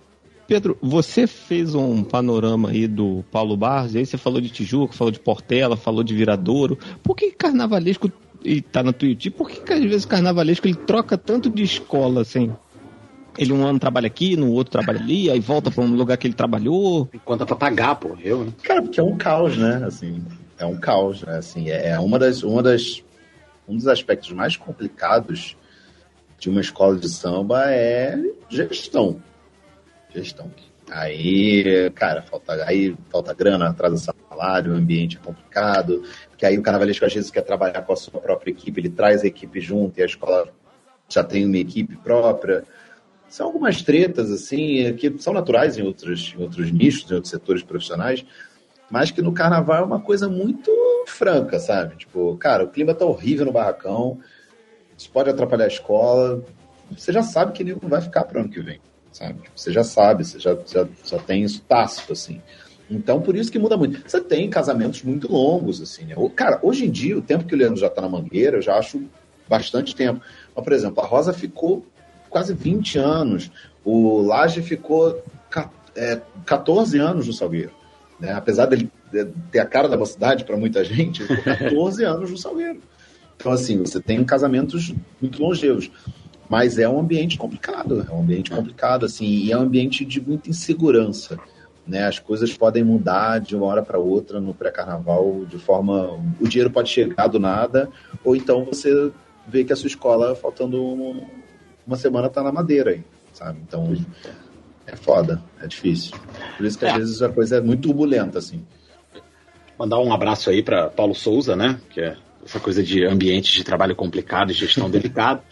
Pedro, você fez um panorama aí do Paulo Barros, e aí você falou de Tijuca, falou de Portela, falou de Viradouro. Por que carnavalesco, e tá na Tuiuti, por que, que às vezes o carnavalesco ele troca tanto de escola, assim? Ele um ano trabalha aqui, no outro trabalha ali, aí volta para um lugar que ele trabalhou. Enquanto pra pagar, pô, eu, né? Cara, porque é um caos, né? Assim, é um caos, né? Assim, é é uma das, uma das, um dos aspectos mais complicados de uma escola de samba é gestão. Gestão. Aí, cara, falta, aí falta grana, atrasa salário, o ambiente é complicado, porque aí o carnavalesco às vezes quer trabalhar com a sua própria equipe, ele traz a equipe junto e a escola já tem uma equipe própria. São algumas tretas, assim, que são naturais em outros, em outros nichos, em outros setores profissionais, mas que no carnaval é uma coisa muito franca, sabe? Tipo, cara, o clima tá horrível no barracão, isso pode atrapalhar a escola, você já sabe que ele não vai ficar para ano que vem, sabe? Tipo, você já sabe, você já, já, já tem isso tácito, assim. Então, por isso que muda muito. Você tem casamentos muito longos, assim, né? Cara, hoje em dia, o tempo que o Leandro já tá na Mangueira, eu já acho bastante tempo. Mas, por exemplo, a Rosa ficou quase 20 anos, o Laje ficou ca- é, 14 anos no Salgueiro. Né? Apesar dele ter a cara da mocidade para muita gente, ele ficou 14 anos no Salgueiro. Então, assim, você tem casamentos muito longevos. Mas é um ambiente complicado, é um ambiente complicado, assim, e é um ambiente de muita insegurança. Né? As coisas podem mudar de uma hora para outra no pré-carnaval de forma. O dinheiro pode chegar do nada, ou então você vê que a sua escola, faltando um- uma semana, tá na madeira aí, sabe? Então é foda, é difícil. Por isso que às É. vezes a coisa é muito turbulenta, assim. Mandar um abraço aí para Paulo Souza, né? Que é essa coisa de ambiente de trabalho complicado e gestão delicada.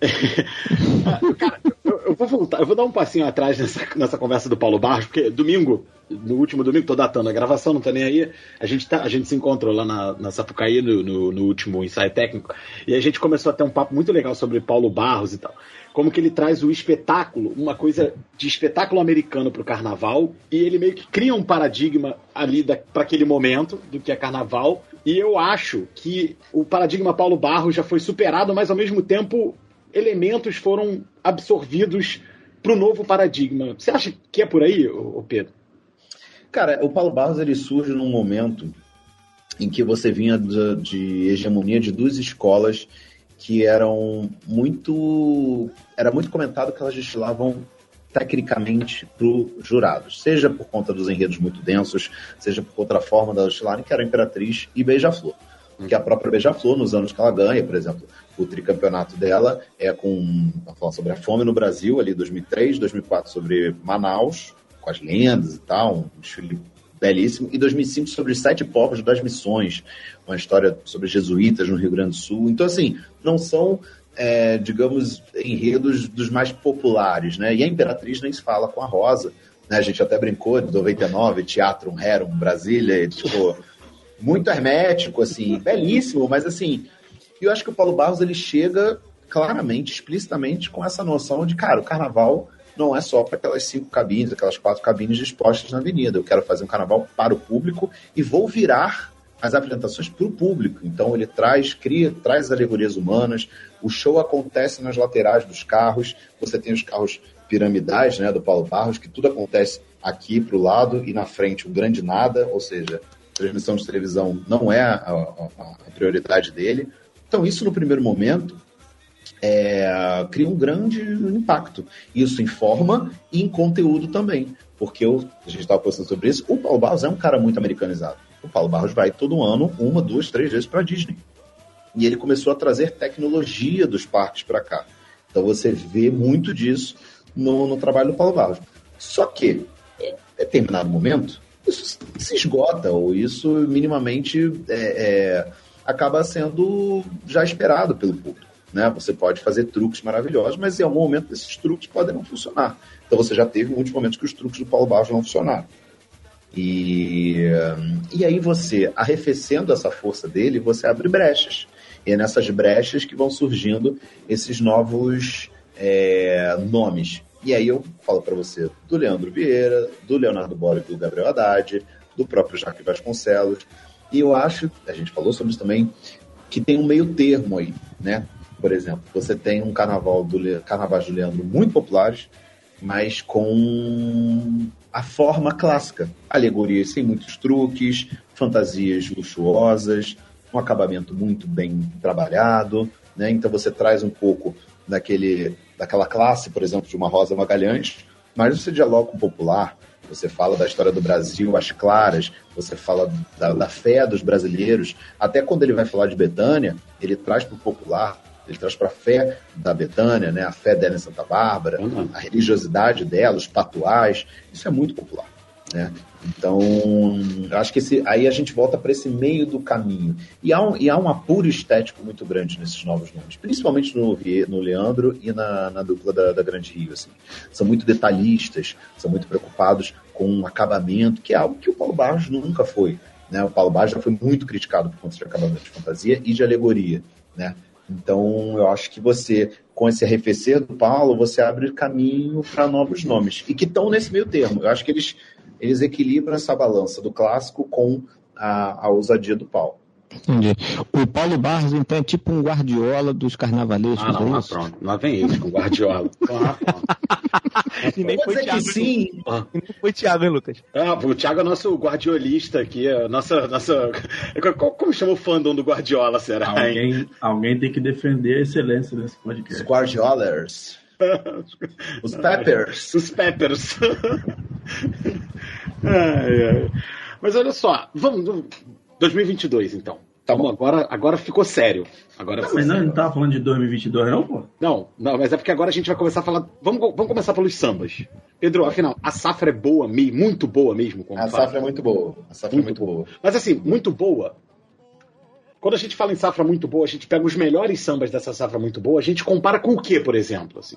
Cara, eu, eu vou voltar, eu vou dar um passinho atrás nessa, nessa conversa do Paulo Barros, porque domingo, no último domingo, tô datando a gravação, não tô nem aí. A gente, tá, a gente se encontrou lá na, na Sapucaí no, no, no último ensaio técnico, e a gente começou a ter um papo muito legal sobre Paulo Barros e tal. Como que ele traz o espetáculo, uma coisa de espetáculo americano pro carnaval, e ele meio que cria um paradigma ali para aquele momento do que é carnaval. E eu acho que o paradigma Paulo Barros já foi superado, mas ao mesmo tempo elementos foram absorvidos para o novo paradigma. Você acha que é por aí, ô Pedro? Cara, o Paulo Barros ele surge num momento em que você vinha de, de hegemonia de duas escolas que eram muito. Era muito comentado que elas destilavam tecnicamente para os jurados, seja por conta dos enredos muito densos, seja por outra forma delas destilarem, que era Imperatriz e Beija-Flor. Que a própria Beija-Flor, nos anos que ela ganha, por exemplo, o tricampeonato dela é com. Tá falando sobre a fome no Brasil, ali 2003, 2004 sobre Manaus, com as lendas e tal, um desfile belíssimo. E 2005 sobre os sete povos das missões, uma história sobre jesuítas no Rio Grande do Sul. Então, assim, não são, é, digamos, enredos dos mais populares, né? E a Imperatriz nem se fala com a Rosa. Né? A gente até brincou de 99, Teatro Rerum, Brasília, e, tipo, muito hermético, assim, belíssimo, mas assim, eu acho que o Paulo Barros ele chega claramente, explicitamente com essa noção de, cara, o carnaval não é só para aquelas cinco cabines, aquelas quatro cabines dispostas na avenida. Eu quero fazer um carnaval para o público e vou virar as apresentações para o público. Então ele traz, cria, traz alegorias humanas. O show acontece nas laterais dos carros. Você tem os carros piramidais, né, do Paulo Barros, que tudo acontece aqui para o lado e na frente o grande nada, ou seja, transmissão de televisão não é a, a- a prioridade dele. Então isso no primeiro momento é, cria um grande impacto. Isso em forma e em conteúdo também. Porque eu, a gente estava conversando sobre isso, o Paulo Barros é um cara muito americanizado. O Paulo Barros vai todo ano, uma, duas, três vezes para a Disney. E ele começou a trazer tecnologia dos parques para cá. Então você vê muito disso no, no trabalho do Paulo Barros. Só que determinado momento, isso se esgota, ou isso minimamente é, é, acaba sendo já esperado pelo público. Né? Você pode fazer truques maravilhosos, mas em algum momento esses truques podem não funcionar. Então você já teve muitos momentos que os truques do Paulo Barros não funcionaram. E, e aí você, arrefecendo essa força dele, você abre brechas. E é nessas brechas que vão surgindo esses novos é, nomes. E aí eu falo para você do Leandro Vieira, do Leonardo Bora e do Gabriel Haddad, do próprio Jaque Vasconcelos. E eu acho, a gente falou sobre isso também, que tem um meio termo aí, né? Por exemplo, você tem um carnaval do Le... carnavais do Leandro muito populares, mas com a forma clássica. Alegorias sem muitos truques, fantasias luxuosas, um acabamento muito bem trabalhado, né? Então você traz um pouco daquele, daquela classe, por exemplo, de uma Rosa Magalhães, mas você dialoga com o popular, você fala da história do Brasil, as claras, você fala da, da fé dos brasileiros. Até quando ele vai falar de Betânia, ele traz para o popular, ele traz para a fé da Betânia, né? a fé dela em Santa Bárbara, uhum. a religiosidade dela, os patuais. Isso é muito popular. Né? Então, acho que esse, aí a gente volta para esse meio do caminho. E há, um, e há um apuro estético muito grande nesses novos nomes, principalmente no, no Leandro e na, na dupla da, da Grande Rio. Assim. São muito detalhistas, são muito preocupados com um acabamento, que é algo que o Paulo Barros nunca foi. Né? O Paulo Barros já foi muito criticado por conta de acabamento de fantasia e de alegoria. Né? Então, eu acho que você, com esse arrefecer do Paulo, você abre caminho para novos nomes. E que estão nesse meio termo. Eu acho que eles eles equilibram essa balança do clássico com a, a ousadia do Paulo. Entendi. O Paulo Barros, então, é tipo um guardiola dos carnavalescos, ah, não, é isso? pronto. Lá vem ele com guardiola. Ah, e nem foi Thiago, sim. Ah. nem foi Thiago, hein, Lucas? Ah, o Thiago é nosso guardiolista aqui. É nossa, nossa... Como chama o fandom do Guardiola, será? Alguém, alguém tem que defender a excelência desse podcast. Os Guardiolers. Os Peppers. Os Peppers. ai, ai. Mas olha só, vamos. 2022, então. Tá bom, agora, agora ficou sério. Agora não, mas não, não tava falando de 2022, não, pô? Não, não, mas é porque agora a gente vai começar a falar. Vamos, vamos começar pelos sambas. Pedro, afinal, a safra é boa, muito boa mesmo. a fala. safra é muito boa. A safra muito, é muito boa. Mas assim, muito boa. Quando a gente fala em safra muito boa, a gente pega os melhores sambas dessa safra muito boa, a gente compara com o que, por exemplo? Assim?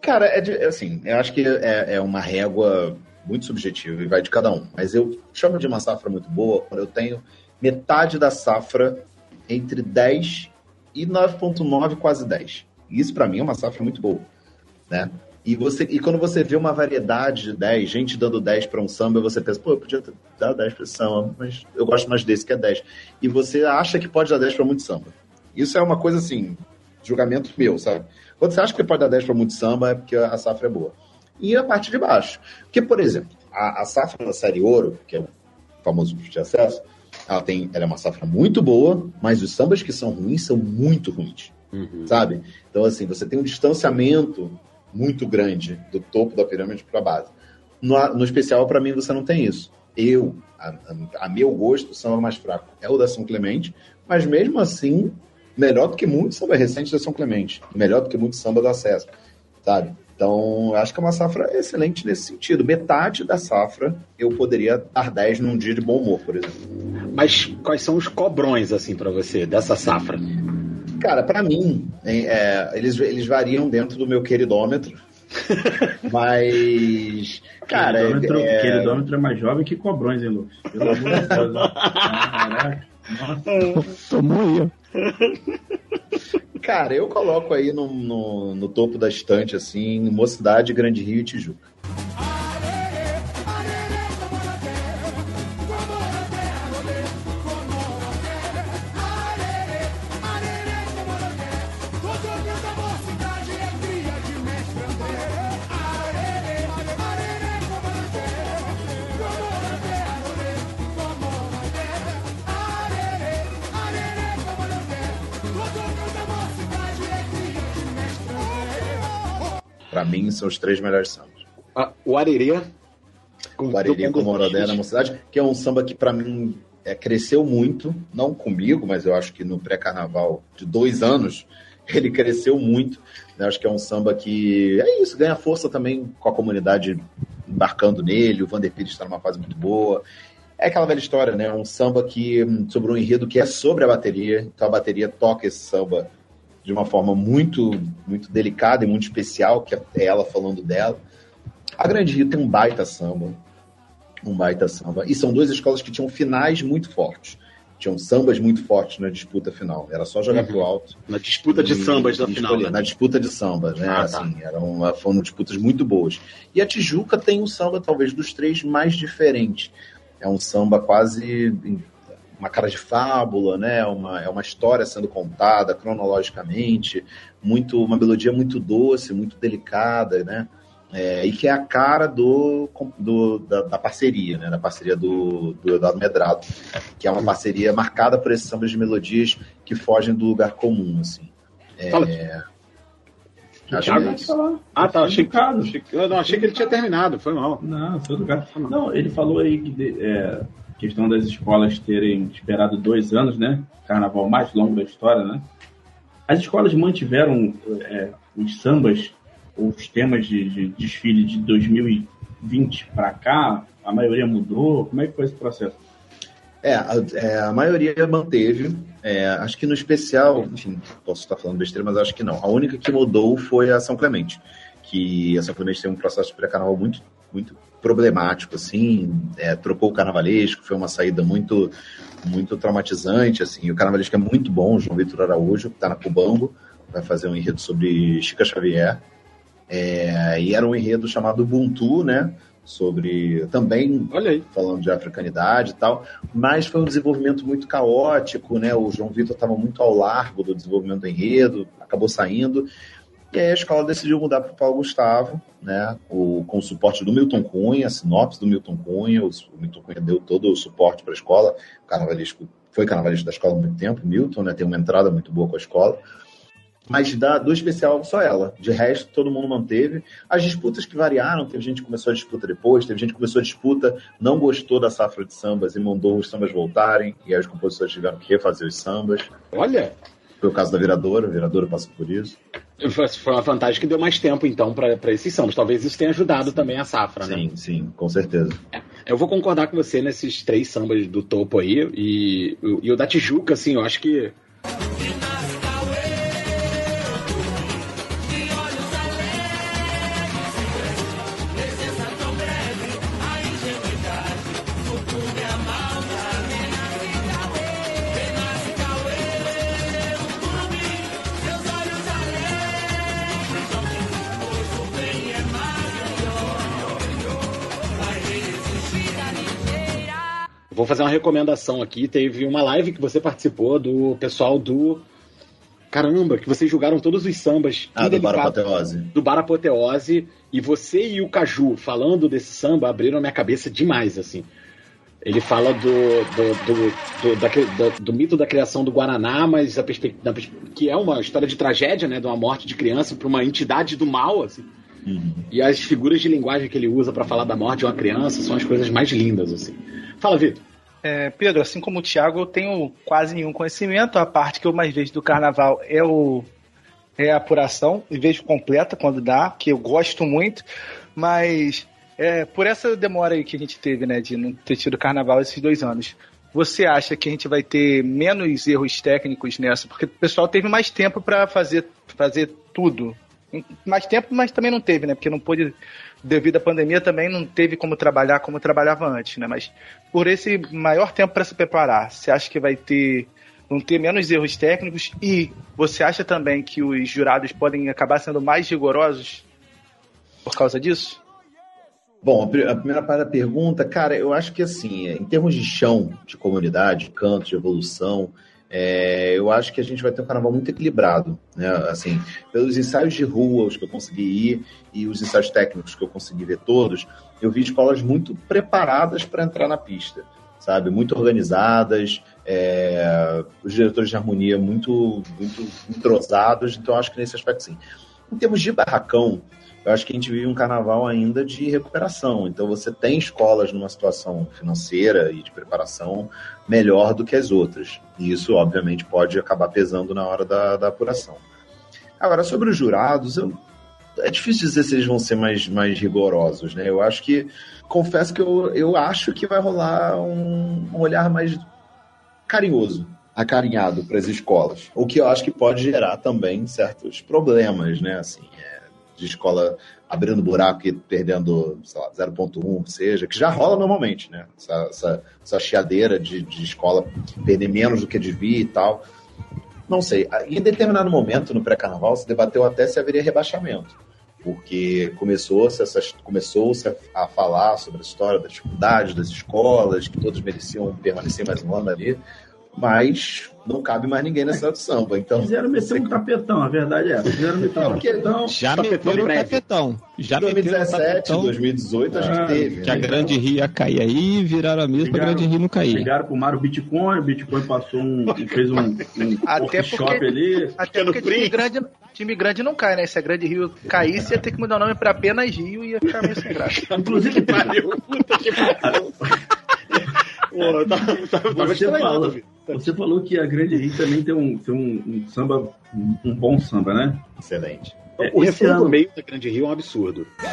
Cara, é de, assim, eu acho que é, é uma régua muito subjetiva e vai de cada um. Mas eu chamo de uma safra muito boa quando eu tenho metade da safra entre 10 e 9.9, quase 10. Isso para mim é uma safra muito boa, né? E, você, e quando você vê uma variedade de 10, gente dando 10 para um samba, você pensa, pô, eu podia dar 10 para samba, mas eu gosto mais desse que é 10. E você acha que pode dar 10 para muito samba. Isso é uma coisa assim, julgamento meu, sabe? Quando você acha que pode dar 10 para muito samba, é porque a safra é boa. E a parte de baixo. Porque, por exemplo, a, a safra da série ouro, que é o famoso de acesso, ela, tem, ela é uma safra muito boa, mas os sambas que são ruins são muito ruins. Uhum. Sabe? Então, assim, você tem um distanciamento muito grande do topo da pirâmide para a base. No, no especial, para mim, você não tem isso. Eu, a, a, a, meu gosto, o samba mais fraco é o da São Clemente, mas mesmo assim, melhor do que muito samba recente da São Clemente, melhor do que muito samba do acesso, sabe? Então, acho que é uma safra excelente nesse sentido. Metade da safra eu poderia dar 10 num dia de bom humor, por exemplo. Mas quais são os cobrões, assim, para você, dessa safra? Cara, para mim, é, eles, eles variam dentro do meu queridômetro. Mas, cara. Queridômetro é... queridômetro é mais jovem que cobrões, hein, Lucas? Pelo amor de Deus. Né? Caraca. Tomou aí, Cara, eu coloco aí no, no, no topo da estante, assim, Mocidade, Grande Rio e Tijuca. Mim, são os três melhores sambas. Ah, o Arerê. O Arerê com Morodé na Mocidade, que é um samba que para mim é, cresceu muito, não comigo, mas eu acho que no pré-carnaval de dois anos ele cresceu muito. Né? Acho que é um samba que é isso, ganha força também com a comunidade embarcando nele, o Vander Pires está numa fase muito boa. É aquela velha história, né? Um samba que sobre um enredo que é sobre a bateria, então a bateria toca esse samba de uma forma muito, muito delicada e muito especial, que é ela falando dela. A Grande Rio tem um baita samba, um baita samba. E são duas escolas que tinham finais muito fortes. Tinham sambas muito fortes na disputa final. Era só jogar Uhum. pro alto. Na disputa de E- sambas da final. né? Na disputa de sambas, né? Ah, tá. assim, eram, foram disputas muito boas. E a Tijuca tem um samba, talvez, dos três mais diferentes. É um samba quase uma cara de fábula, né? Uma, é uma história sendo contada cronologicamente, muito uma melodia muito doce, muito delicada, né? É, e que é a cara do, do- da, da parceria, né? Da parceria do, do Eduardo Medrado, que é uma parceria marcada por esses sambas de melodias que fogem do lugar comum, assim. É, Fala. Thiago? que é falar. Ah, tá. Achei, Educado. achei, que- eu não, achei que ele tinha terminado. Foi mal. Não, foi educado. Não, ele falou aí que de- é, questão das escolas terem esperado dois anos, né? Carnaval mais longo da história, né? As escolas mantiveram é, os sambas, os temas de, de desfile de 2020 para cá? A maioria mudou? Como é que foi esse processo? É, a, é, a maioria manteve. É, acho que no especial, enfim, posso estar falando besteira, mas acho que não. A única que mudou foi a São Clemente. Que a São Clemente tem um processo de pré-carnaval muito, muito problemático, assim. é, trocou o carnavalesco, foi uma saída muito, muito traumatizante, assim. O carnavalesco é muito bom, o João Vitor Araújo, que está na Cubango, vai fazer um enredo sobre Chica Xavier. É, e era um enredo chamado Ubuntu, né? Sobre também Olha aí. falando de africanidade e tal, mas foi um desenvolvimento muito caótico, né? O João Vitor estava muito ao largo do desenvolvimento do enredo, acabou saindo. E aí a escola decidiu mudar para o Paulo Gustavo, né? O, com o suporte do Milton Cunha, a sinopse do Milton Cunha, o, o Milton Cunha deu todo o suporte para a escola. O carnavalesco foi carnavalesco da escola há muito tempo, Milton, né? Tem uma entrada muito boa com a escola. Mas da, do especial, só ela. De resto, todo mundo manteve. As disputas que variaram, teve gente que começou a disputa depois, teve gente que começou a disputa, não gostou da safra de sambas e mandou os sambas voltarem, e aí os compositores tiveram que refazer os sambas. Olha. Foi o caso da Viradora, a Viradora passou por isso. Foi uma vantagem que deu mais tempo, então, para esses sambas. Talvez isso tenha ajudado também a safra, né? Sim, sim, com certeza. Eu vou concordar com você nesses três sambas do topo aí. E, e o da Tijuca, assim, eu acho que. Fazer uma recomendação aqui. Teve uma live que você participou do pessoal do. Caramba, que vocês jogaram todos os sambas Ah, do indelicados- Barapateose. do Barapoteose e você e o Caju falando desse samba abriram a minha cabeça demais, assim. Ele fala do, do, do, do, daquele- do- do mito da criação do Guaraná, mas a perspe- da pers- que é uma história de tragédia, né? De uma morte de criança para uma entidade do mal, assim. Uhum. E as figuras de linguagem que ele usa para falar da morte de uma criança são as coisas mais lindas, assim. Fala, Vitor. É, Pedro, assim como o Thiago, eu tenho quase nenhum conhecimento. A parte que eu mais vejo do carnaval é, o, é a apuração, e vejo completa quando dá, que eu gosto muito, mas é, por essa demora aí que a gente teve, né, de não ter tido carnaval esses dois anos, você acha que a gente vai ter menos erros técnicos nessa? Porque o pessoal teve mais tempo para fazer, fazer tudo. Mais tempo, mas também não teve, né? Porque não pôde, devido à pandemia, também não teve como trabalhar como trabalhava antes, né? Mas por esse maior tempo para se preparar, você acha que vai ter vão ter menos erros técnicos e você acha também que os jurados podem acabar sendo mais rigorosos por causa disso? Bom, a pri- a primeira parte da pergunta, cara, eu acho que assim, em termos de chão, de comunidade, de canto, de evolução, é, eu acho que a gente vai ter um carnaval muito equilibrado, né? Assim, pelos ensaios de rua, os que eu consegui ir, e os ensaios técnicos que eu consegui ver todos, eu vi escolas muito preparadas para entrar na pista, sabe? Muito organizadas, é, os diretores de harmonia muito, muito entrosados, então acho que nesse aspecto sim. Em termos de barracão, eu acho que a gente vive um carnaval ainda de recuperação. Então você tem escolas numa situação financeira e de preparação melhor do que as outras. E isso, obviamente, pode acabar pesando na hora da, da apuração. Agora, sobre os jurados, eu, é difícil dizer se eles vão ser mais, mais rigorosos, né? Eu acho que, confesso que eu, eu acho que vai rolar um, um olhar mais carinhoso, acarinhado para as escolas. O que eu acho que pode gerar também certos problemas, né? Assim, é, de escola abrindo buraco e perdendo, sei lá, 0.1, seja, que já rola normalmente, né? Essa, essa, essa chiadeira de, de escola perder menos do que devia e tal. Não sei. Em determinado momento, no pré-carnaval, se debateu até se haveria rebaixamento. Porque começou-se começou a falar sobre a história da dificuldade das escolas, que todos mereciam permanecer mais um ano ali mas não cabe mais ninguém nessa do samba. Então, Fizeram meter um tapetão, a verdade é essa. Fizeram meter um tapetão. Já meteram um tapetão. Já 2017, 2018 a gente teve. Que né? a Grande Rio ia cair aí, viraram a mesa para a Grande Rio não cair. Ligaram pro Mário Bitcoin, o Bitcoin passou um, fez um, um até porque, ali. Até porque time grande, time grande não cai, né? Se a Grande Rio caísse, ia ter que mudar o nome para apenas Rio e ia ficar meio sem graça. Inclusive, pariu. Puta que pariu. Pô, tá, tá, você, falou, você falou que a Grande Rio também tem um, tem um, um samba, um, um, bom samba, né? Excelente. É, o refrão ano... do meio da Grande Rio é um absurdo. É,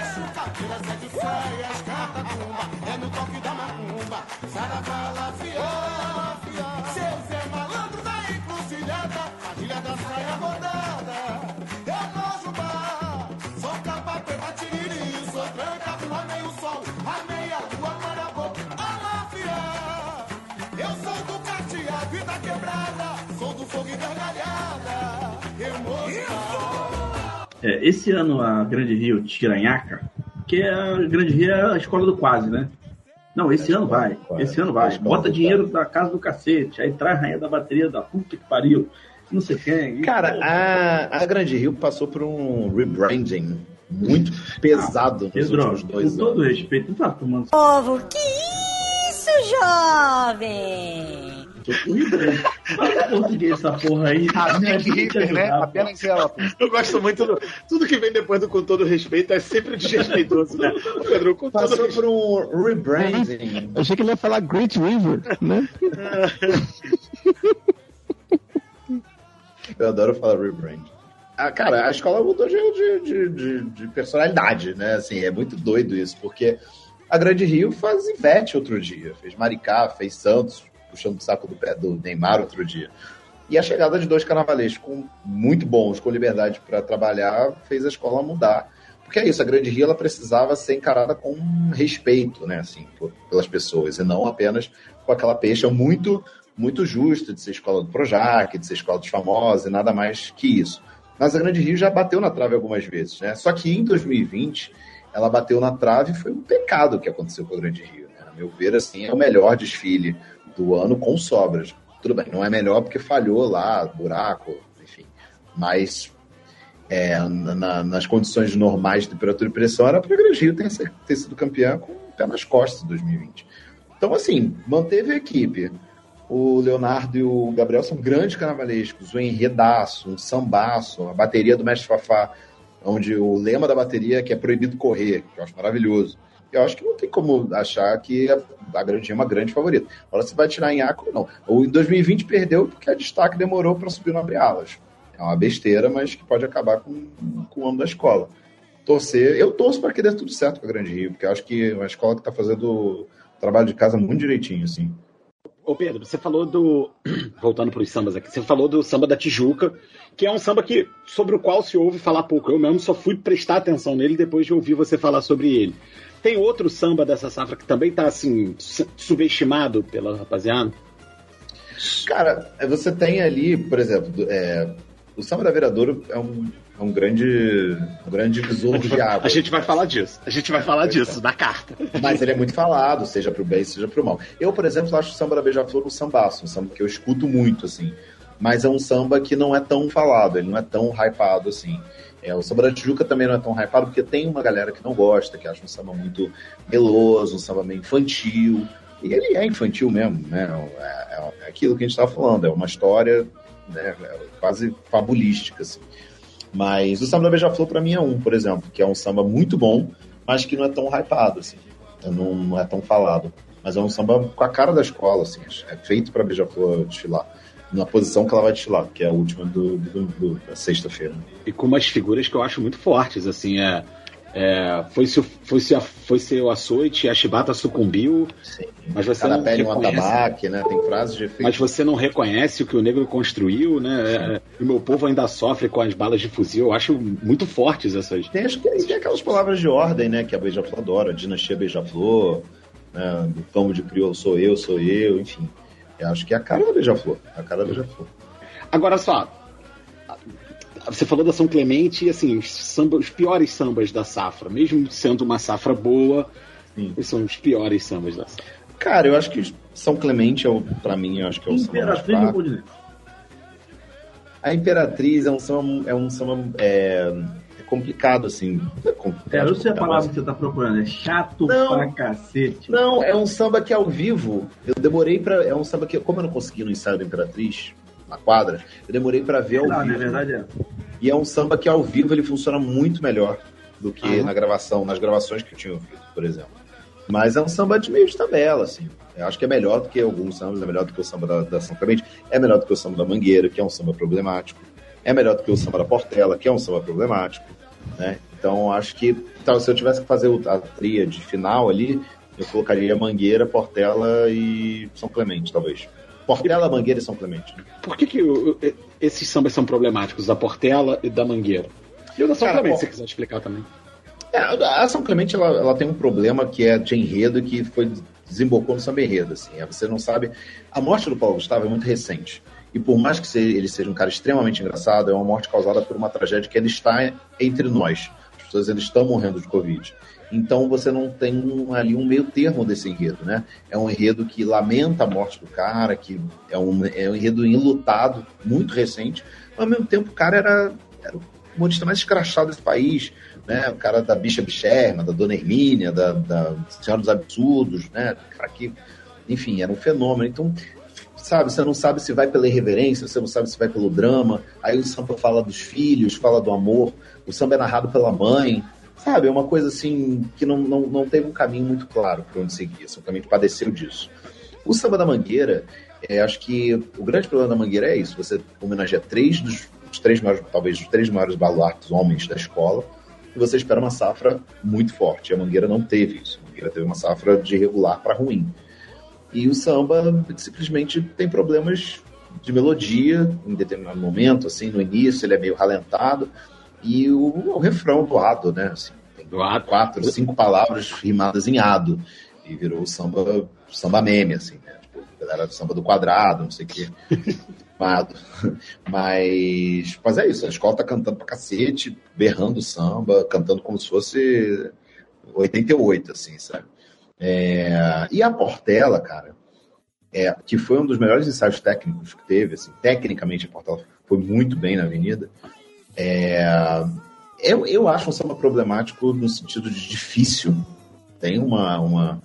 esse ano a Grande Rio tira Nhaca, que é a Grande Rio é a escola do quase, né? Não, esse é ano vai. Quase. Esse ano vai. Bota dinheiro da casa do cacete. Aí traz a rainha da bateria da puta que pariu. Não sei quem. Cara, a, a Grande Rio passou por um rebranding muito pesado ah, nos últimos dois com anos. todo respeito, não tá tomando. Povo, que isso, jovem? Fala português essa porra aí. A Meg Hitler, né? Apenas ela. Eu gosto muito do. Tudo que vem depois do com todo respeito é sempre desrespeitoso, né? Pedro, com Passou todo por um rebranding. Eu achei que ele ia falar Great River, né? Eu adoro falar rebranding. Ah, cara, a escola mudou de, de, de, de, personalidade, né? Assim, é muito doido isso, porque a Grande Rio faz Ivete outro dia, fez Maricá, fez Santos, puxando o saco do pé do Neymar outro dia. E a chegada de dois carnavalescos muito bons, com liberdade para trabalhar, fez a escola mudar. Porque é isso, a Grande Rio ela precisava ser encarada com respeito, né, assim, por, pelas pessoas, e não apenas com aquela peixa muito muito justa de ser escola do Projac, de ser escola dos famosos e nada mais que isso. Mas a Grande Rio já bateu na trave algumas vezes, né? Só que em 2020 ela bateu na trave e foi um pecado que aconteceu com a Grande Rio. Né? A meu ver, assim, é o melhor desfile do ano com sobras. Tudo bem, não é melhor porque falhou lá, buraco, enfim. Mas é, na, nas condições normais de temperatura e pressão, era para o Rio ter, ter sido campeão com o pé nas costas em 2020. Então, assim, manteve a equipe. O Leonardo e o Gabriel são grandes carnavalescos, um enredaço, um sambaço, a bateria do Mestre Fafá, onde o lema da bateria é que é proibido correr, que eu acho maravilhoso eu acho que não tem como achar que a Grande é uma grande favorita. Agora você vai tirar em Aco, não. O em 2020 perdeu porque a destaque demorou para subir no abre-alas. É uma besteira, mas que pode acabar com, com o ano da escola. Torcer, eu torço para que dê tudo certo com a Grande Rio, porque acho que é uma escola que está fazendo trabalho de casa muito direitinho, assim. Ô Pedro, você falou do. Voltando para os sambas aqui, você falou do samba da Tijuca, que é um samba que, sobre o qual se ouve falar pouco. Eu mesmo só fui prestar atenção nele depois de ouvir você falar sobre ele. Tem outro samba dessa safra que também tá assim, subestimado pela rapaziada? Cara, você tem ali, por exemplo, é, o samba da Viradouro é um, é um grande um grande visor de água. A gente vai falar disso. A gente vai falar disso, da carta. Mas ele é muito falado, seja pro bem, seja pro mal. Eu, por exemplo, acho o samba da Beija-Flor um sambaço, um samba que eu escuto muito, assim. Mas é um samba que não é tão falado, ele não é tão hypado, assim. É, o samba da Tijuca também não é tão hypado, porque tem uma galera que não gosta, que acha um samba muito meloso, um samba meio infantil. E ele é infantil mesmo, né? É, é, é aquilo que a gente estava falando, é uma história né, quase fabulística, assim. Mas o samba da Beija-Flor, para mim, é um, por exemplo, que é um samba muito bom, mas que não é tão hypado, assim. Não, não é tão falado. Mas é um samba com a cara da escola, assim. É feito para Beija-Flor desfilar. Na posição que ela vai desfilar, que é a última do, do- do- da sexta-feira. E com umas figuras que eu acho muito fortes, assim, é. é foi se, foi se, foi se o açoite, a Shibata sucumbiu, Sim. mas você Cada não pele um reconhece. atabaque, né? Tem frases de efeito. Mas você não reconhece o que o negro construiu, né? É, o meu povo ainda sofre com as balas de fuzil. Eu acho muito fortes essas. Tem, acho que tem aquelas palavras de ordem, né? Que a Beija-Flor adora, a dinastia Beija-Flor, né, do campo de crioulo sou eu, sou eu, enfim. Eu acho que é a cara da Beija-Flor. A cara da Beija-Flor. Agora só. Você falou da São Clemente e assim, os, samba- os piores sambas da safra, mesmo sendo uma safra boa, Sim. esses são os piores sambas da safra. Cara, eu acho que São Clemente, é o, pra mim, eu acho que é o samba mais Imperatriz do fraco. Moliné. A Imperatriz é um samba, é um samba é, é complicado, assim. É, complicado, É, eu sei a palavra que você tá procurando. É chato Não. pra cacete. Não, é um samba que ao vivo, eu demorei pra. É um samba que, como eu não consegui no ensaio da Imperatriz, na quadra, eu demorei pra ver ao Não, vivo. na verdade é. E é um samba que ao vivo ele funciona muito melhor do que na gravação, nas gravações que eu tinha ouvido, por exemplo. Mas é um samba de meio de tabela, assim. Eu acho que é melhor do que alguns sambas, é melhor do que o samba da, da São Clemente, é melhor do que o samba da Mangueira, que é um samba problemático, é melhor do que o samba da Portela, que é um samba problemático, né? Então acho que então, se eu tivesse que fazer a tríade final ali, eu colocaria Mangueira, Portela e São Clemente, talvez. Portela, Mangueira e São Clemente. Por que, que esses sambas são problemáticos, da Portela e da Mangueira? E o da São Cara, Clemente, bom. se você quiser explicar também. É, a São Clemente ela, ela tem um problema que é de enredo que foi desembocou no samba enredo. Assim. Você não sabe. A morte do Paulo Gustavo é muito recente. E por mais que ele seja um cara extremamente engraçado, é uma morte causada por uma tragédia que ele está entre nós. As pessoas eles estão morrendo de Covid. Então você não tem um- ali um meio termo desse enredo, né? É um enredo que lamenta a morte do cara, que é um, é um enredo enlutado, muito recente, mas ao mesmo tempo o cara era, era o humorista mais escrachado desse país, né? O cara da Bicha Bicherma, da Dona Hermínia, da, da Senhora dos Absurdos, né? Cara que, enfim, era um fenômeno. Então, sabe, você não sabe se vai pela irreverência, você não sabe se vai pelo drama. Aí o samba fala dos filhos, fala do amor. O samba é narrado pela mãe. Sabe, é uma coisa assim que não, não, não teve um caminho muito claro para onde seguir. São caminho padeceu disso. O samba da Mangueira, é, acho que o grande problema da Mangueira é isso. Você homenageia três dos os três maiores, talvez os três maiores baluartes homens da escola, e você espera uma safra muito forte. A Mangueira não teve isso. A Mangueira teve uma safra de regular para ruim. E o samba simplesmente tem problemas de melodia em determinado momento, assim, no início ele é meio ralentado, e o, o refrão do ado, né? Assim, tem Do ado. quatro, cinco palavras rimadas em ado, e virou samba, samba meme, assim, né? Tipo, a galera do samba do quadrado, não sei o quê. Mas, mas é isso, a escola tá cantando pra cacete, berrando samba, cantando como se fosse 88, assim, sabe? É, e a Portela, cara, é, que foi um dos melhores ensaios técnicos que teve, assim, tecnicamente a Portela foi muito bem na avenida. É, eu, eu acho um samba problemático no sentido de difícil. Tem uma, uma,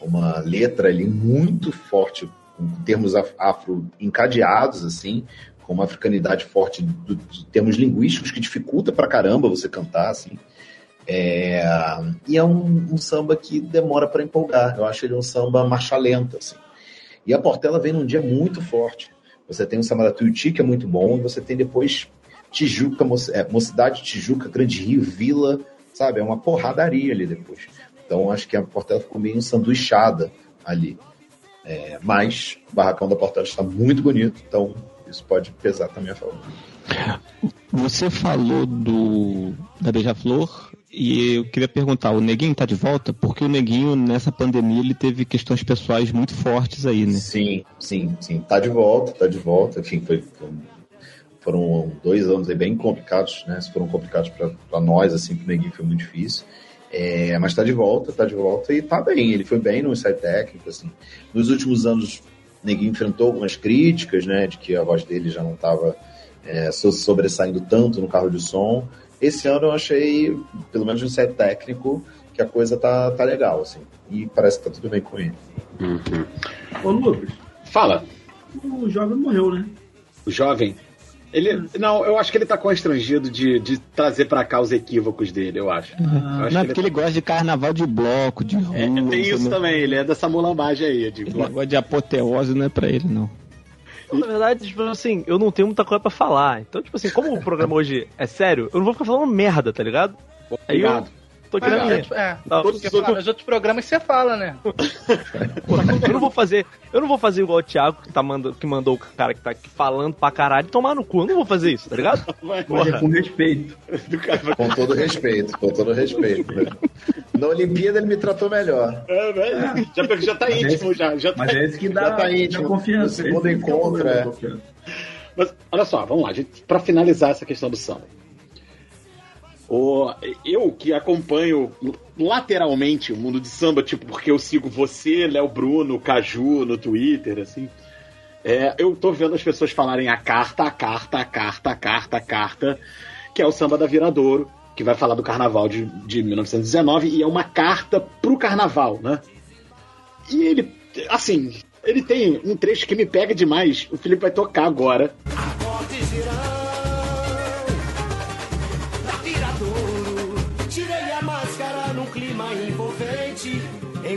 uma letra ali muito forte, com termos af- afro encadeados, assim, com uma africanidade forte de termos linguísticos que dificulta pra caramba você cantar, assim. É, e é um, um samba que demora para empolgar. Eu acho ele um samba marcha lenta, assim. E a Portela vem num dia muito forte. Você tem o samba da Tuiuti, que é muito bom, e você tem depois Tijuca, é, Mocidade, Tijuca, Grande Rio, Vila, sabe? É uma porradaria ali depois. Então acho que a Portela ficou meio ensanduichada ali. É, mas o barracão da Portela está muito bonito, então isso pode pesar também a favor. Você falou do da Beija-Flor e eu queria perguntar, o Neguinho tá de volta? Porque o Neguinho, nessa pandemia, ele teve questões pessoais muito fortes aí, né? Sim, sim, sim. Tá de volta, tá de volta. Enfim, foi, foram dois anos aí bem complicados, né? Foram complicados para nós, assim, pro Neguinho foi muito difícil. É, mas tá de volta, tá de volta e tá bem. Ele foi bem no ensaio técnico, assim. Nos últimos anos, o Neguinho enfrentou algumas críticas, né? De que a voz dele já não tava é, so- sobressaindo tanto no carro de som. Esse ano eu achei, pelo menos no ensaio técnico, que a coisa tá, tá legal, assim. E parece que tá tudo bem com ele. Ô, Lucas, Fala, o jovem morreu, né? o jovem. Ele. Não, eu acho que ele tá constrangido de, de trazer pra cá os equívocos dele, eu acho. Eu acho Não, é que porque ele gosta de carnaval de bloco, de rua. É, tem isso né? também, ele é dessa mulambagem aí. De... Esse negócio de apoteose não é pra ele, não. Na verdade, tipo assim, eu não tenho muita coisa pra falar. Então, tipo assim, como o programa hoje é sério, eu não vou ficar falando merda, tá ligado? Aí eu Obrigado. Tô querendo Mas, ir. é, tipo, é, Não, porque, todos os nos outros programas você fala, né? Eu não vou fazer, eu não vou fazer igual o Thiago que, tá manda, que mandou o cara que tá aqui falando pra caralho tomar no cu. Eu não vou fazer isso, tá ligado? Mas é com respeito. Com todo respeito, com todo respeito. né? Na Olimpíada ele me tratou melhor. É, né? já, já tá Mas é íntimo, esse- já. já tá Mas é esse que dá, Já tá dá íntimo. confiança. No segundo é encontro, é. confiança. Mas, olha só, vamos lá, gente, pra finalizar essa questão do samba. O, eu que acompanho lateralmente o mundo de samba, tipo, porque eu sigo você, Léo Bruno, Caju no Twitter, assim. é, eu tô vendo as pessoas falarem a carta, a carta, a carta, a carta, a carta, que é o samba da Viradouro, que vai falar do carnaval de, de 1919, e é uma carta pro carnaval, né? E ele, assim, ele tem um trecho que me pega demais. O Felipe vai tocar agora. Acordes irão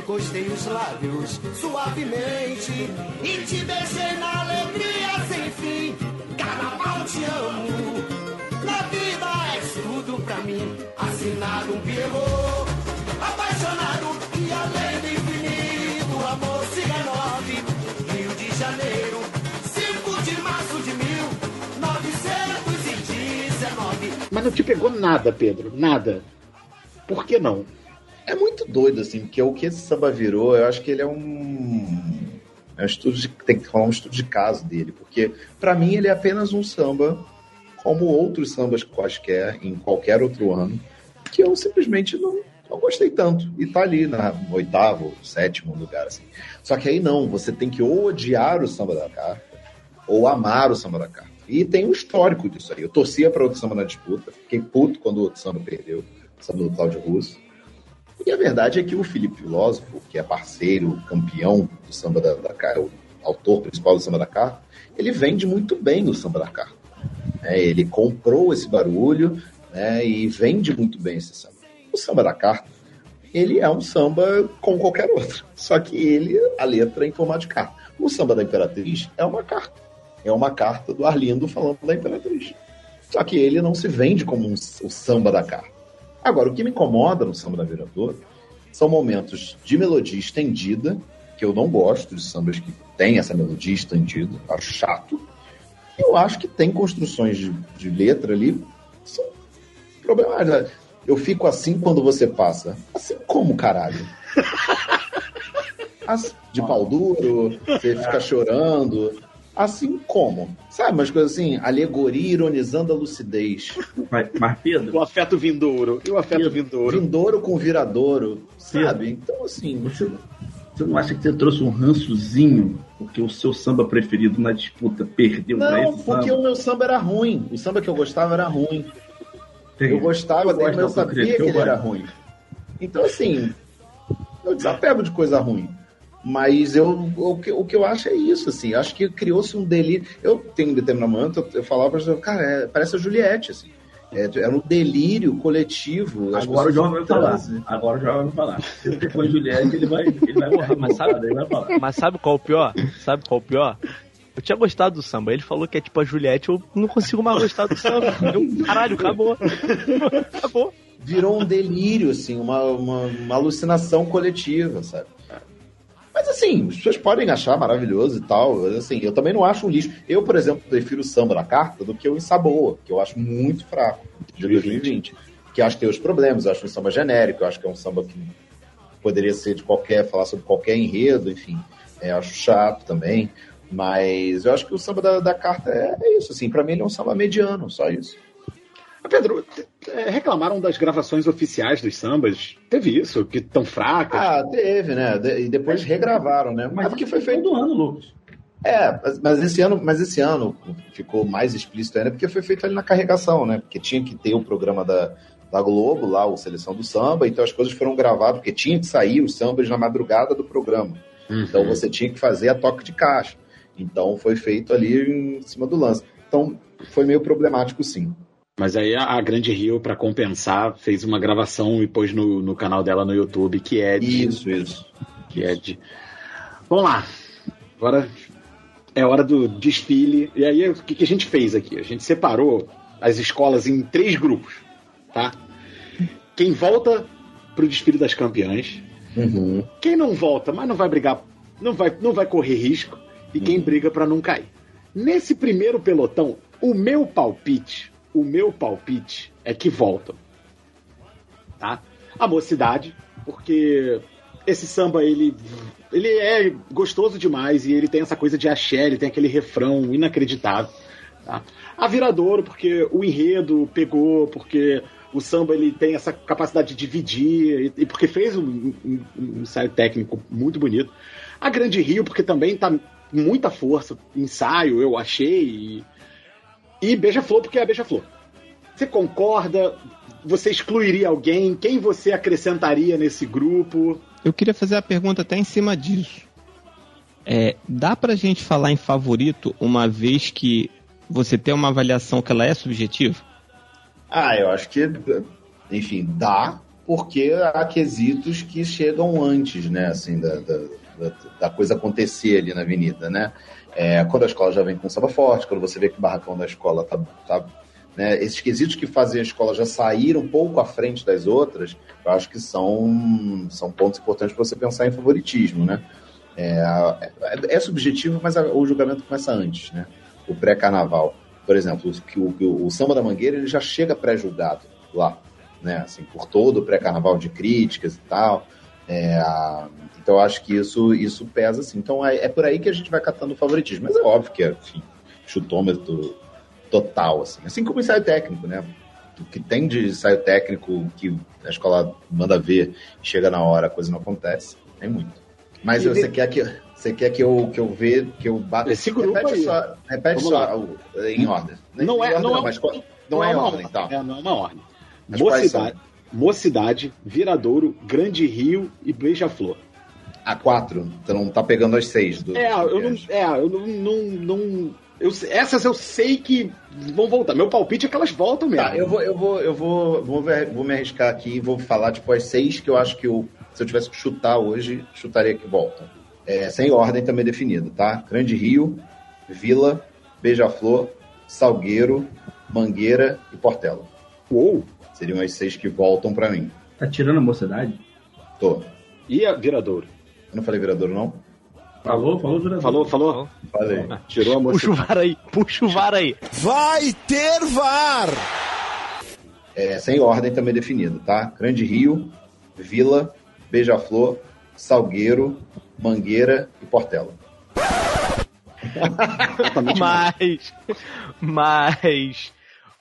Encostei os lábios suavemente e te beijei na alegria sem fim. Carnaval, te amo. Na vida és tudo pra mim. Assinado um Pierrot, apaixonado e além do infinito. Amor, siga nove, Rio de Janeiro. 5 de março de 1919. Mas não te pegou nada, Pedro. Nada. Por que não? É muito doido, assim, porque o que esse samba virou, eu acho que ele é um. É um estudo de, tem que rolar um estudo de caso dele, porque pra mim ele é apenas um samba, como outros sambas quaisquer, em qualquer outro ano, que eu simplesmente não, não gostei tanto. E tá ali na, oitavo, sétimo lugar, assim. Só que aí não, você tem que ou odiar o samba da carta, ou amar o samba da carta. E tem um histórico disso aí. Eu torcia para outro samba na disputa, fiquei puto quando o outro samba perdeu, o samba do Cláudio Russo. E a verdade é que o Felipe Filósofo, que é parceiro, campeão do samba da, da o autor principal do samba da carta, ele vende muito bem no samba da carta. É, ele comprou esse barulho né, e vende muito bem esse samba. O samba da carta, ele é um samba como qualquer outro, só que ele, a letra é em formato de carta. O samba da Imperatriz é uma carta. É uma carta do Arlindo falando da Imperatriz. Só que ele não se vende como um, o samba da carta. Agora, o que me incomoda no samba da Viradouro são momentos de melodia estendida, que eu não gosto de sambas que tem essa melodia estendida, acho chato. Eu acho que tem construções de, de letra ali que são problemáticas. Eu fico assim quando você passa. Assim como, caralho? Assim, de pau duro, você fica chorando. Assim como? Sabe, umas coisas assim, alegoria ironizando a lucidez. Mas, Pedro, O afeto vindouro. E o afeto vindouro? Vindouro com viradouro, sabe? Então, assim, você, você não acha que você trouxe um rançozinho porque o seu samba preferido na disputa perdeu pra Não, esse porque samba? o meu samba era ruim. O samba que eu gostava era ruim. Tem- Eu gostava eu dele, gosto mas eu sabia que eu ele era gosto. ruim. Então, assim, eu desapego de coisa ruim. Mas eu, o, que, o que eu acho é isso, assim. Acho que criou-se um delírio. Eu tenho um determinado momento, eu, falava, cara, é, parece a Juliette, assim. É, era um delírio coletivo. As Agora o João vai falar. Agora o João vai falar. Se você for Juliette, ele vai, ele vai Porra, mas sabe- ele vai falar. Mas sabe qual é o pior? Sabe qual é o pior? Eu tinha gostado do samba. Ele falou que é tipo a Juliette, eu não consigo mais gostar do samba. Eu, caralho, acabou. acabou. virou um delírio, assim, uma, uma, uma alucinação coletiva, sabe? Assim, as pessoas podem achar maravilhoso e tal. Assim, eu também não acho um lixo. Eu, por exemplo, prefiro o samba da carta do que o Ensaboa, que eu acho muito fraco de 2020. Que acho que tem os problemas, eu acho um samba genérico, eu acho que é um samba que poderia ser de qualquer, falar sobre qualquer enredo, enfim. É, eu acho chato também. Mas eu acho que o samba da, da carta é, é isso, assim. Pra mim ele é um samba mediano, só isso. Ah, Pedro, é, reclamaram das gravações oficiais dos sambas? Teve isso? Que tão fracas? Ah, teve, né? De- E depois regravaram, né? Mas porque foi feito todo ano, Lucas. É, mas, mas esse ano, mas esse ano ficou mais explícito ainda porque foi feito ali na carregação, né? Porque tinha que ter o programa da, da Globo lá, o Seleção do Samba, então as coisas foram gravadas porque tinha que sair os sambas na madrugada do programa. Uhum. Então você tinha que fazer a toque de caixa. Então foi feito ali em cima do lance. Então foi meio problemático, sim. Mas aí a, a Grande Rio, pra compensar, fez uma gravação e pôs no, no canal dela no YouTube, que é de. Isso, isso. Que é de. Vamos lá. Agora É hora do desfile. E aí, o que, que a gente fez aqui? A gente separou as escolas em três grupos, tá? Quem volta pro desfile das campeãs, Uhum. quem não volta, mas não vai brigar, não vai, não vai correr risco, e quem briga pra não cair. Nesse primeiro pelotão, o meu palpite, o meu palpite é que voltam. Tá? A mocidade, porque esse samba ele ele é gostoso demais e ele tem essa coisa de axé, ele tem aquele refrão inacreditável. Tá? A Viradouro, porque o enredo pegou, porque o samba ele tem essa capacidade de dividir e, e porque fez um, um, um ensaio técnico muito bonito. A Grande Rio, porque também tá muita força, ensaio, eu achei. E, e Beija-Flor, porque é a Beija-Flor. Você concorda? Você excluiria alguém? Quem você acrescentaria nesse grupo? Eu queria fazer a pergunta até em cima disso. É, dá pra gente falar em favorito uma vez que você tem uma avaliação que ela é subjetiva? Ah, eu acho que, enfim, dá, porque há quesitos que chegam antes, né, assim, da, da- da coisa acontecer ali na avenida, né? É, quando a escola já vem com samba forte, quando você vê que o barracão da escola tá, tá né, esses quesitos que fazem a escola já sair um pouco à frente das outras, eu acho que são, são pontos importantes para você pensar em favoritismo, né? É, é, é subjetivo, mas a- o julgamento começa antes, né? O pré-carnaval. Por exemplo, o, o, o Samba da Mangueira ele já chega pré-julgado lá, né? Assim, por todo o pré-carnaval de críticas e tal. É, então, eu acho que isso, isso pesa, assim. Então, é, é por aí que a gente vai catando o favoritismo. Mas é óbvio que é, enfim, chutômetro total, assim. Assim como ensaio técnico, né? O que tem de ensaio técnico que a escola manda ver e chega na hora, a coisa não acontece. Tem muito. Mas E você de- quer que você quer que eu que eu ver que eu bato Esse grupo repete aí. só, repete Vamos só o- em ordem. Não Em é, ordem não é, mas qual- não é uma ordem, tá? É, não é uma ordem. Mocidade, Mocidade, Viradouro, Grande Rio e Beija-Flor. A quatro, você não tá pegando as seis do É, eu não. É, eu não. não, não- eu, essas eu sei que vão voltar. Meu palpite é que elas voltam mesmo. Tá, eu vou, eu vou, eu vou, vou, vou me arriscar aqui e vou falar tipo as seis que eu acho que eu, se eu tivesse que chutar hoje, chutaria que voltam. É, sem ordem também definida, tá? Grande Rio, Vila, Beija-Flor, Salgueiro, Mangueira e Portela. Uou! Seriam as seis que voltam pra mim. Tá tirando a mocidade? Tô. E a Viradouro? Eu não falei viradouro, não? Falou, falou, Jurador. Falou, falou? Falei. Tirou a Puxa o mocidade. VAR aí, puxa o VAR aí. Vai ter VAR! É, sem ordem também definida, tá? Grande Rio, Vila, Beija-Flor, Salgueiro, Mangueira e Portela. Mas, mas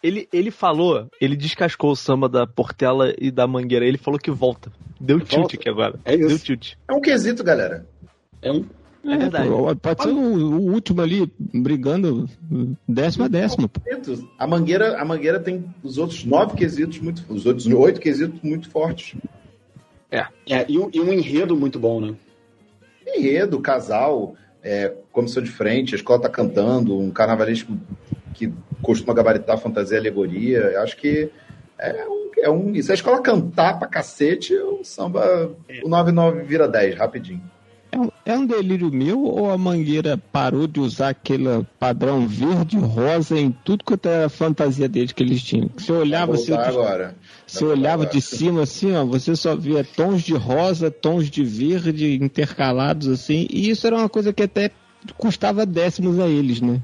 ele, ele falou, ele descascou o samba da Portela e da Mangueira. Ele falou que volta. Deu Volta. tilt aqui agora. É isso. Deu tilt. É um quesito, galera. É um. É verdade. pô, pode ser o, o último ali, brigando décimo a décimo. A Mangueira, a Mangueira tem os outros nove quesitos muito, os outros oito quesitos muito fortes. É, e, um, e um enredo muito bom, né? Enredo, casal, é, comissão de frente, a escola tá cantando, um carnavalesco que costuma gabaritar fantasia e alegoria. Eu acho que é um, é um. E se a escola cantar pra cacete, o samba. O 99 vira 10, rapidinho. É um, é um delírio meu ou a Mangueira parou de usar aquele padrão verde rosa em tudo quanto era a fantasia deles que eles tinham? Você olhava, assim, agora. você olhava agora. de cima assim, ó, você só via tons de rosa, tons de verde intercalados assim, e isso era uma coisa que até custava décimos a eles, né?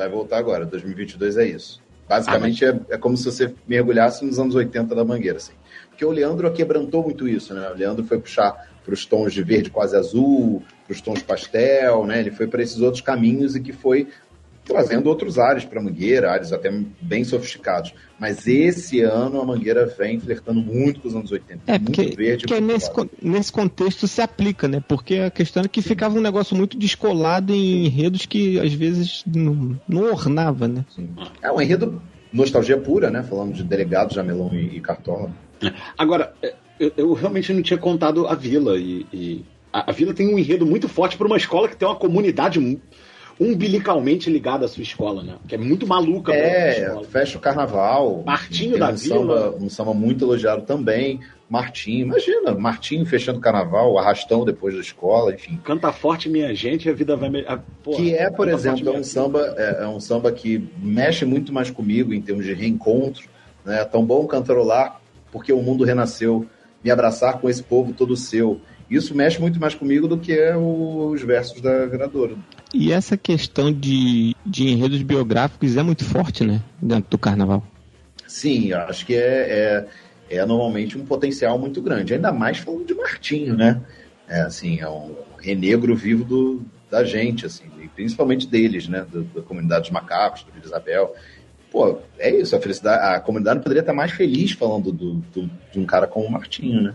Vai voltar agora. 2022 é isso. Basicamente é, é como se você mergulhasse nos anos 80 da Mangueira, assim. Porque o Leandro quebrantou muito isso, né? O Leandro foi puxar para os tons de verde quase azul, para os tons pastel, né? Ele foi para esses outros caminhos e que foi trazendo outros ares para a Mangueira, ares até bem sofisticados. Mas esse ano a Mangueira vem flertando muito com os anos 80. É, porque, muito verde. porque muito nesse, nesse contexto se aplica, né? Porque a questão é que ficava um negócio muito descolado em enredos que às vezes não, não ornava, né? Sim. É um enredo nostalgia pura, né? Falando de delegado, jamelão e, e cartola. Agora, é, eu, eu realmente não tinha contado a Vila. E, e a, a Vila tem um enredo muito forte para uma escola que tem uma comunidade mu- umbilicalmente ligada à sua escola, né? Que é muito maluca. É, fecha o carnaval. Martinho da um Vila. Samba, um samba muito elogiado também. Martinho, imagina, Martinho fechando o carnaval, arrastão depois da escola, enfim. Canta forte, minha gente, a vida vai. me- a- porra, que é, por exemplo, é um samba, é, é um samba que mexe muito mais comigo em termos de reencontro, né? Tão bom cantarolar, porque o mundo renasceu, me abraçar com esse povo todo seu. Isso mexe muito mais comigo do que é os versos da Vereadora. E essa questão de, de enredos biográficos é muito forte, né? Dentro do carnaval. Sim, acho que é, é, é normalmente um potencial muito grande. Ainda mais falando de Martinho, né? É assim, é um renegro vivo do, da gente, assim, e principalmente deles, né? Da, comunidade dos macacos, do Vila Isabel. Pô, é isso, a felicidade, a comunidade poderia estar mais feliz falando do, do- de um cara como o Martinho, né?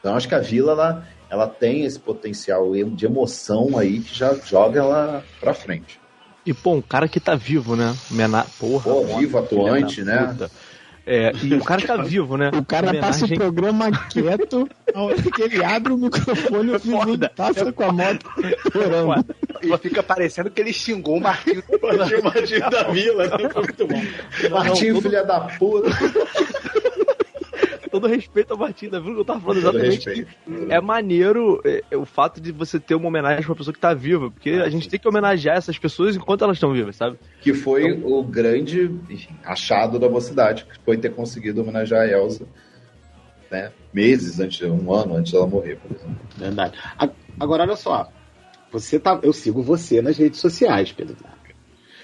Então acho que a Vila, ela, ela tem esse potencial de emoção aí que já joga ela pra frente. E, pô, um cara que tá vivo, né? Mena... Porra, Pô, mano, vivo, atuante, né? puta. É, e o cara que tá vivo, né? O cara passa o programa quieto, que ele abre o microfone, o vizinho passa com a moto chorando. E fica parecendo que ele xingou o Marquinhos. Martinho, Martinho da Vila, né? Foi muito bom. Filha da puta. Todo respeito ao Martinho da Vila, que eu tava falando exatamente respeito. é maneiro é, é, o fato de você ter uma homenagem pra uma pessoa que tá viva, porque a gente tem que homenagear essas pessoas enquanto elas estão vivas, sabe? que foi o grande enfim, achado da mocidade, que foi ter conseguido homenagear a Elsa né, meses antes, um ano antes dela morrer, por exemplo. Verdade. Agora, olha só. Você tá, eu sigo você nas redes sociais, Pedro.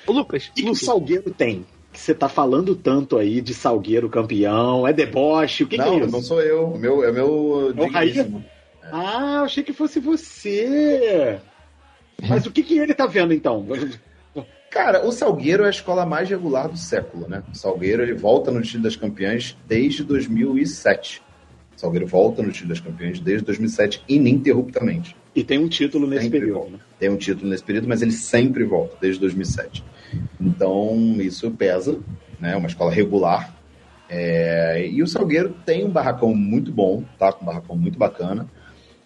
Ô, Lucas, O que, que o Lucas, Salgueiro tem? Que você tá falando tanto aí de Salgueiro campeão, é deboche, o que, que não, é isso? não sou eu, o meu, é meu É o Raí? digníssimo. Ah, achei que fosse você. Mas o que, que ele tá vendo então? Cara, o Salgueiro é a escola mais regular do século, né? O Salgueiro ele volta no time das campeãs desde 2007. O Salgueiro volta no time das campeãs desde 2007 ininterruptamente. E tem um título nesse Sempre período. né? Tem um título nesse período, mas ele sempre volta, desde 2007. Então, isso pesa, né? Uma escola regular. É, E o Salgueiro tem um barracão muito bom, tá? Com um barracão muito bacana.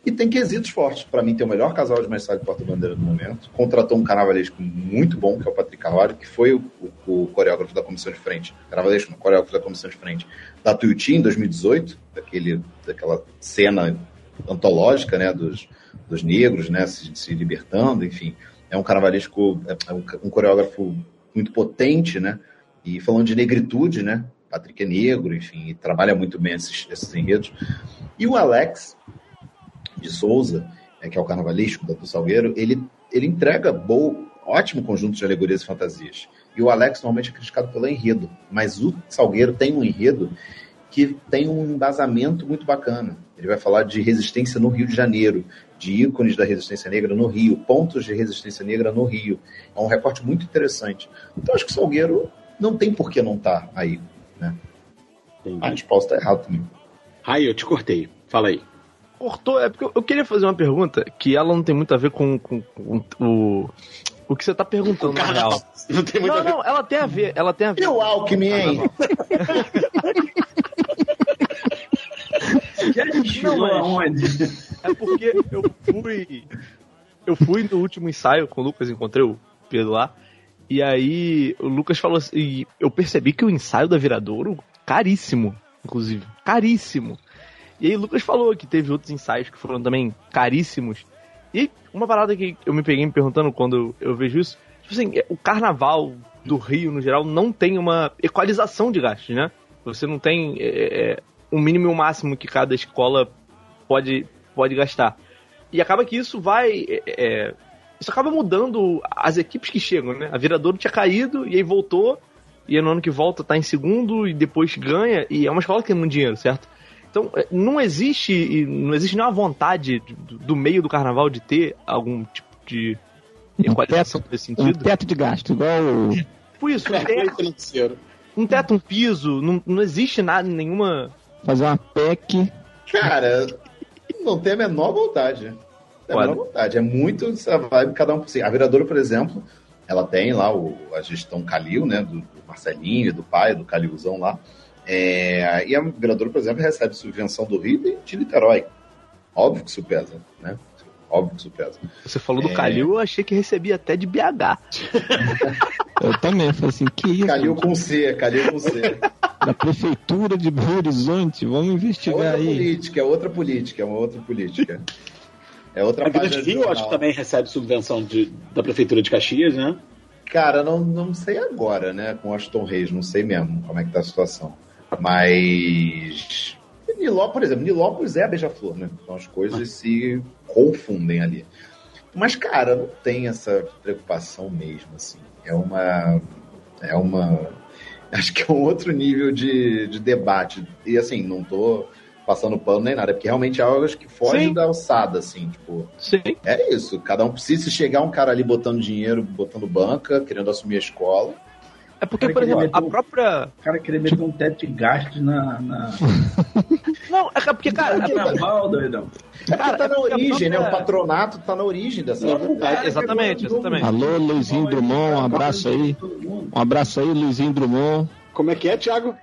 E tem quesitos fortes. Para mim, tem o melhor casal de mestre de porta-bandeira do momento. Contratou um carnavalesco muito bom, que é o Patrick Carvalho, que foi o, o- o coreógrafo da comissão de frente. Carnavalesco, não, coreógrafo da comissão de frente da Tuiuti em 2018, daquele, daquela cena antológica, né? Dos, dos negros, né? Se, se libertando, enfim. É um carnavalesco, é é um, um coreógrafo muito potente, né? E falando de negritude, né? Patrick é negro, enfim, trabalha muito bem esses, esses enredos. E o Alex de Souza, é, que é o carnavalesco do Salgueiro, ele, ele entrega bom, ótimo conjunto de alegorias e fantasias. E o Alex normalmente é criticado pelo enredo, mas o Salgueiro tem um enredo que tem um embasamento muito bacana. Ele vai falar de resistência no Rio de Janeiro, de ícones da resistência negra no Rio, pontos de resistência negra no Rio. É um recorte muito interessante. Então acho que o Salgueiro não tem por que não estar aí. Né? Entendi. Ah, a resposta está errada também. Aí, eu te cortei. Fala aí. cortou, é porque eu- queria fazer uma pergunta que ela não tem muito a ver com, com- com o. O que você tá perguntando, na real. Não tem muito Não, a ver. não, ela tem a ver, ela tem a ver. E o Alckmin, hein? Não, mas- aonde? É porque eu fui. Eu fui no último ensaio com o Lucas, encontrei o Pedro lá. E aí o Lucas falou assim. E eu percebi que o ensaio da Viradouro, caríssimo, inclusive. Caríssimo. E aí o Lucas falou que teve outros ensaios que foram também caríssimos. E uma parada que eu me peguei me perguntando quando eu vejo isso, tipo assim, é, o carnaval do Rio, no geral, não tem uma equalização de gastos, né? Você não tem é, é, um mínimo e um máximo que cada escola pode, pode gastar. E acaba que isso vai. é, é, isso acaba mudando as equipes que chegam, né? A Viradouro tinha caído e aí voltou. E aí no ano que volta tá em segundo e depois ganha. E é uma escola que tem muito dinheiro, certo? Então, é, não existe não existe nenhuma vontade do, do meio do carnaval de ter algum tipo de Um equalização teto, nesse um sentido. teto de gasto, igual o- Por isso, um play teto, um teto, um piso, não, não existe nada, nenhuma. Fazer uma PEC. Cara, não tem a menor vontade. Não tem a menor vontade. É muito essa vibe, cada um por si. A Viradouro, por exemplo, ela tem lá o, a gestão Calil, né? Do, do Marcelinho e do pai, do Calilzão lá. É, e a Viradouro, por exemplo, recebe subvenção do Rio e de Niterói. Óbvio que isso pesa, né? Óbvio que isso pesa. Você falou do É. Calil, eu achei que recebia até de BH. Eu também, falei assim, que isso? Calil com C, Calil com C. Da prefeitura de Belo Horizonte, vamos É investigar outra aí. política, é outra política, é uma outra política. É outra A Grande Rio, de acho que também recebe subvenção de- da Prefeitura de Caxias, né? Cara, não, não sei agora, né? Com Aston Reis, não sei mesmo como é que tá a situação. Mas. Niló, por exemplo, Nilópolis é a Beija-Flor, né? Então as coisas se confundem ali. Mas, cara, não tem essa preocupação mesmo, assim. É uma. É uma. Acho que é um outro nível de, de debate. E assim, não tô passando pano nem nada, é porque realmente é algo que foge Sim. da alçada, assim, tipo. Sim. É isso, cada um precisa chegar um cara ali botando dinheiro, botando banca, querendo assumir a escola. É porque, por exemplo, a inventou- própria. O cara queria meter um teto de gastos na. na... Não, é porque, cara. doidão. É Cara, porque tá é na a origem, né? O patronato tá na origem dessa É, exatamente, exatamente. Alô, Luizinho Drummond, um abraço aí. Um abraço aí, Luizinho Drummond. Como é que é, Thiago?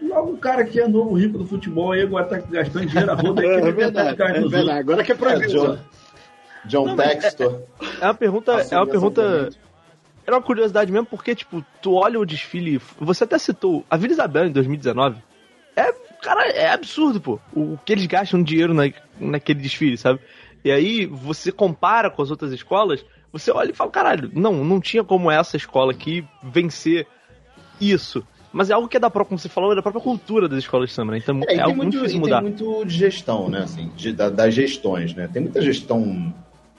Logo o cara que é novo rico do futebol aí agora tá gastando dinheiro a roda. É meter verdade, é verdade. Agora que é É, proibido. John, John Textor. É uma pergunta. É uma pergunta. Era uma curiosidade mesmo, porque, tipo, tu olha o desfile. Você até citou a Vila Isabel em 2019. É, cara, é absurdo, pô. O que eles gastam de dinheiro na, naquele desfile, sabe? E aí, você compara com as outras escolas, você olha e fala, caralho, não, não tinha como essa escola aqui vencer isso. Mas é algo que é da própria, como você falou, é da própria cultura das escolas de samba, né? Então É, é, algo muito, muito difícil mudar. tem muito de gestão, né? Assim, de- da- das gestões, né? Tem muita gestão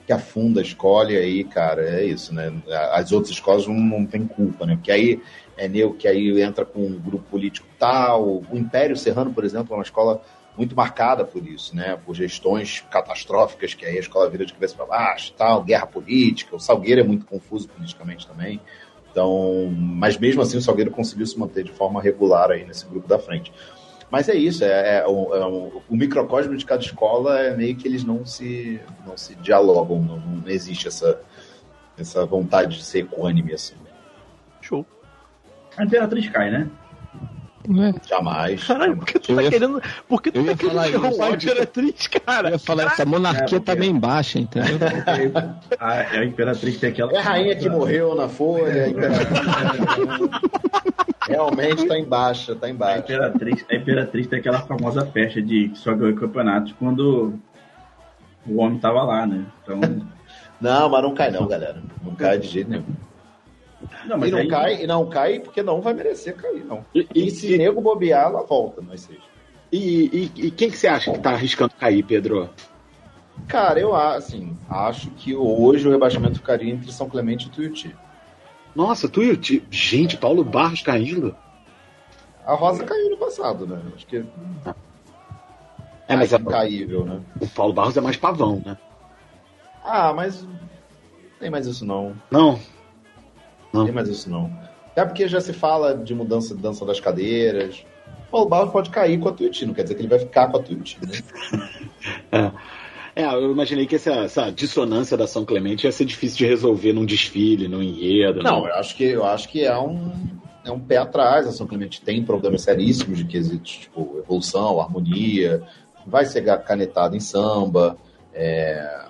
que afunda a escola e aí, cara, é isso, né? As outras escolas não, não tem culpa, né? Porque aí é nego que aí entra com um grupo político tal. O Império Serrano, por exemplo, é uma escola muito marcada por isso, né? Por gestões catastróficas, que aí a escola vira de cabeça para baixo, tal, guerra política. O Salgueiro é muito confuso politicamente também. Então, mas mesmo assim o Salgueiro conseguiu se manter de forma regular aí nesse grupo da frente. Mas é isso, é, é o, é o- o microcosmo de cada escola é meio que eles não se, não se dialogam, não, não existe essa, essa vontade de ser equânime assim. Show. A Imperatriz cai, né? Jamais. Caralho, por que tu Eu tá ia- querendo. Por que tu eu tá ia querendo derrubar a Imperatriz, Eu cara? ia falar, essa monarquia É, tá bem baixa, entendeu? A, a Imperatriz tem aquela. É a rainha que morreu na folha, a imperatriz. Realmente tá em baixa, tá em A. Imperatriz, a Imperatriz tem aquela famosa festa de que só ganhou campeonatos quando o homem tava lá, né? Então. Não, mas não cai não, galera. Não cai de jeito nenhum. Não, E mas não aí, cai, e não cai porque não vai merecer cair, não. E, E e, se nego bobear, ela volta, nós seis. e, e- e quem que você acha que tá arriscando cair, Pedro? Cara, eu assim, acho que hoje o rebaixamento ficaria entre São Clemente e Tuiuti. Nossa, Ti- Gente, Paulo Barros caindo. A Rosa caiu no passado, né? Acho que É, mas é incaível, né? o Paulo Barros é mais pavão, né? Ah, mas não tem mais isso não. Não. Não tem mais isso não. É porque já se fala de mudança de dança das cadeiras. O Paulo Barros pode cair com a Tuiuti, não quer dizer que ele vai ficar com a Tuiuti, né? É, eu imaginei que essa, essa dissonância da São Clemente ia ser difícil de resolver num desfile, num enredo. Não, num- eu acho que, eu acho que é um, é um pé atrás. A São Clemente tem problemas seríssimos de quesitos, tipo, evolução, harmonia, vai ser canetado em samba. é,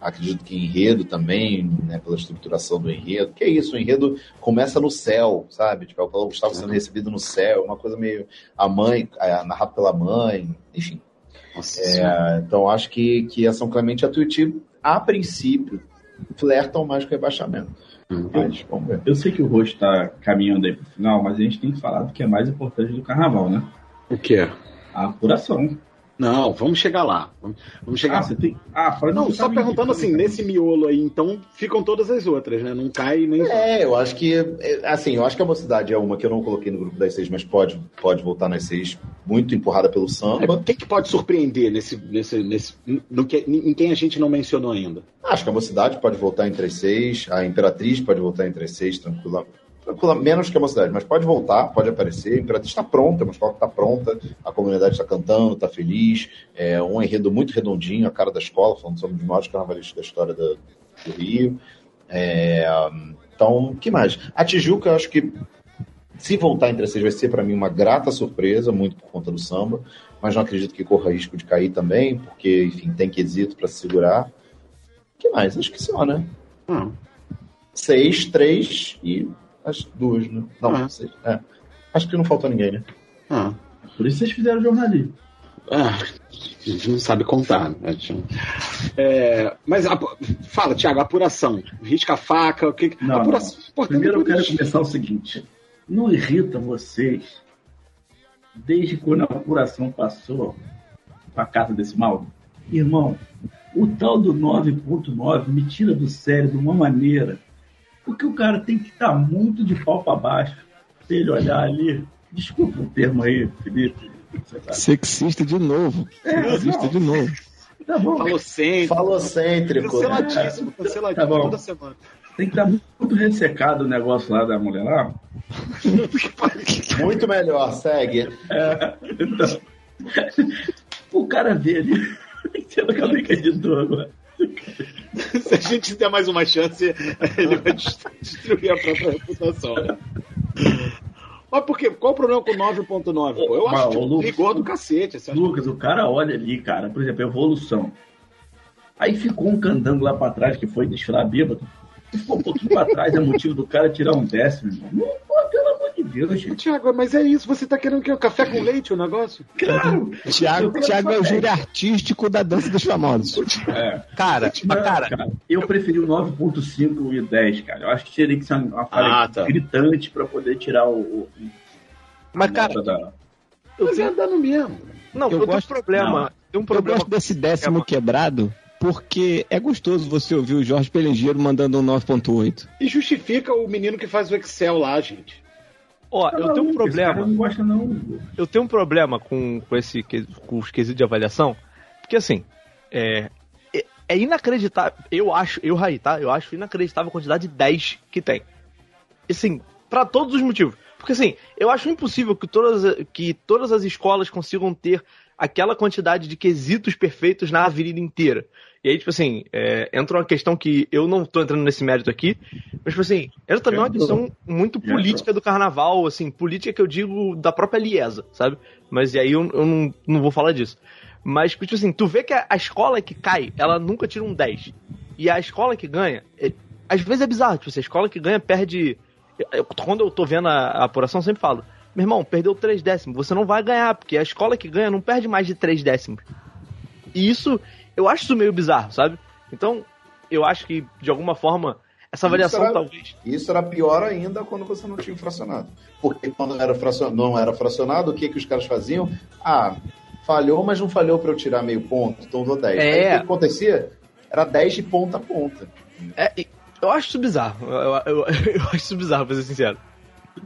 acredito que enredo também, né, pela estruturação do enredo. Que é isso, o enredo começa no céu, sabe? Tipo, é o Gustavo sendo recebido no céu, uma coisa meio. A mãe, é, narrado pela mãe, enfim. Nossa. É, então acho que, que a São Clemente e a Tuiuti, a princípio, flertam mais com o rebaixamento. Hum. Mas vamos ver. eu sei que o rosto tá caminhando aí pro final, mas a gente tem que falar do que é mais importante do carnaval, né? O quê? A apuração. Não, vamos chegar lá. Vamos, chegar Ah, lá. você tem. Ah, fala Não, você só perguntando que- assim, nesse miolo aí, então ficam todas as outras, né? Não cai nem. É, eu acho que. é, Assim, eu acho que a mocidade é uma que eu não coloquei no grupo das seis, mas pode, pode voltar nas seis, muito empurrada pelo É, samba. Quem que pode surpreender nesse, nesse, nesse, no que, em quem a gente não mencionou ainda? Acho que a mocidade pode voltar entre as seis, a Imperatriz pode voltar entre as seis, tranquila. Menos que a mocidade, mas pode voltar, pode aparecer. A Imperatriz está pronta, uma escola que está pronta, a comunidade está cantando, está feliz. É um enredo muito redondinho, a cara da escola, falando sobre dos maiores carnavalistas da história da- do Rio. É, então, o que mais? A Tijuca, eu acho que se voltar entre seis vai ser para mim uma grata surpresa, muito por conta do samba, mas não acredito que corra risco de cair também, porque, enfim, tem quesito para se segurar. que mais? Acho que só, né? Ah, Seis, três e as duas, né? Não, Ah. seis. É. Acho que não faltou ninguém, né? ah, Por isso vocês fizeram jornalismo. ah, a gente não sabe contar. né? É, mas a- fala, Thiago, apuração. Risca a faca, o que. Não, apuração. não. Importante Primeiro eu quero isso. começar o seguinte. Não irrita vocês desde quando a apuração passou para casa desse mal? Irmão, o tal do 9.9 me tira do sério de uma maneira. Porque o cara tem que estar muito de pau para baixo pra ele olhar ali. Desculpa o termo aí, Felipe. Tá- Sexista de novo. Sexista não. de novo. Tá bom. Falou sempre. Falocêntrico. né? Canceladíssimo, canceladíssimo Tá bom. toda semana. Tem que estar muito ressecado o negócio lá da mulher lá. Muito melhor, segue. É, então, o cara vê ali. Você não acabei que agora. Se a gente der mais uma chance, ele vai dest- destruir a própria reputação. né? Mas por quê? Qual o problema com 9.9? pô? Eu acho Mas, tipo, rigor do cacete. Acha? Lucas, o cara olha ali, cara, por exemplo, evolução. Aí ficou um candango lá pra trás que foi desfilar bêbado. Ficou um pouquinho pra trás, é motivo do cara tirar um décimo, irmão. Não, pô, pelo amor de Deus, gente. Tiago, mas é isso. Você tá querendo o quê? Café com leite o negócio? Claro! Tiago, Eu Tiago é o júri artístico da dança dos famosos. É. Cara, mas, cara, Cara, eu preferi o 9.5 e 10, cara. Eu acho que teria que ser uma falha Ah, tá. gritante pra poder tirar o. o mas cara, da- eu Mas é tenho, dando mesmo. não, eu eu, gosto- problema. não. Tem um Eu problema. gosto desse décimo quebrado porque é gostoso você ouvir o Jorge Pelengeiro mandando um 9.8. E justifica o menino que faz o Excel lá, gente. Ó, eu tenho um problema. não gosta, não. eu tenho um problema com, com esse com os quesitos de avaliação, porque assim, é, é, é inacreditável, eu acho, eu Raí, tá? Eu acho inacreditável a quantidade de 10 que tem. Assim, pra todos os motivos. Porque assim, eu acho impossível que todas, que todas as escolas consigam ter aquela quantidade de quesitos perfeitos na avenida inteira. E aí, tipo assim, é, entra uma questão que eu não tô entrando nesse mérito aqui, mas, tipo assim, entra também uma questão muito Já política do carnaval, assim, política que eu digo da própria Liesa, sabe? Mas e aí eu, eu não, não vou falar disso. Mas, tipo assim, tu vê que a, a escola que cai, ela nunca tira um 10. E a escola que ganha, é- às vezes é bizarro, tipo assim, a escola que ganha perde. eu- quando eu tô vendo a, a apuração, eu sempre falo, meu irmão, perdeu 3 décimos, você não vai ganhar, porque a escola que ganha não perde mais de 3 décimos. E isso, eu acho isso meio bizarro, sabe? Então, eu acho que, de alguma forma, essa avaliação era- talvez. Isso era pior ainda quando você não tinha fracionado. Porque quando era fracion... não era fracionado, o que, que os caras faziam? Ah, falhou, mas não falhou para eu tirar meio ponto, então dou 10. É. Aí o que acontecia? Era 10 de ponta a ponta. É, eu acho isso bizarro. Eu, eu, eu- eu acho isso bizarro, pra ser sincero.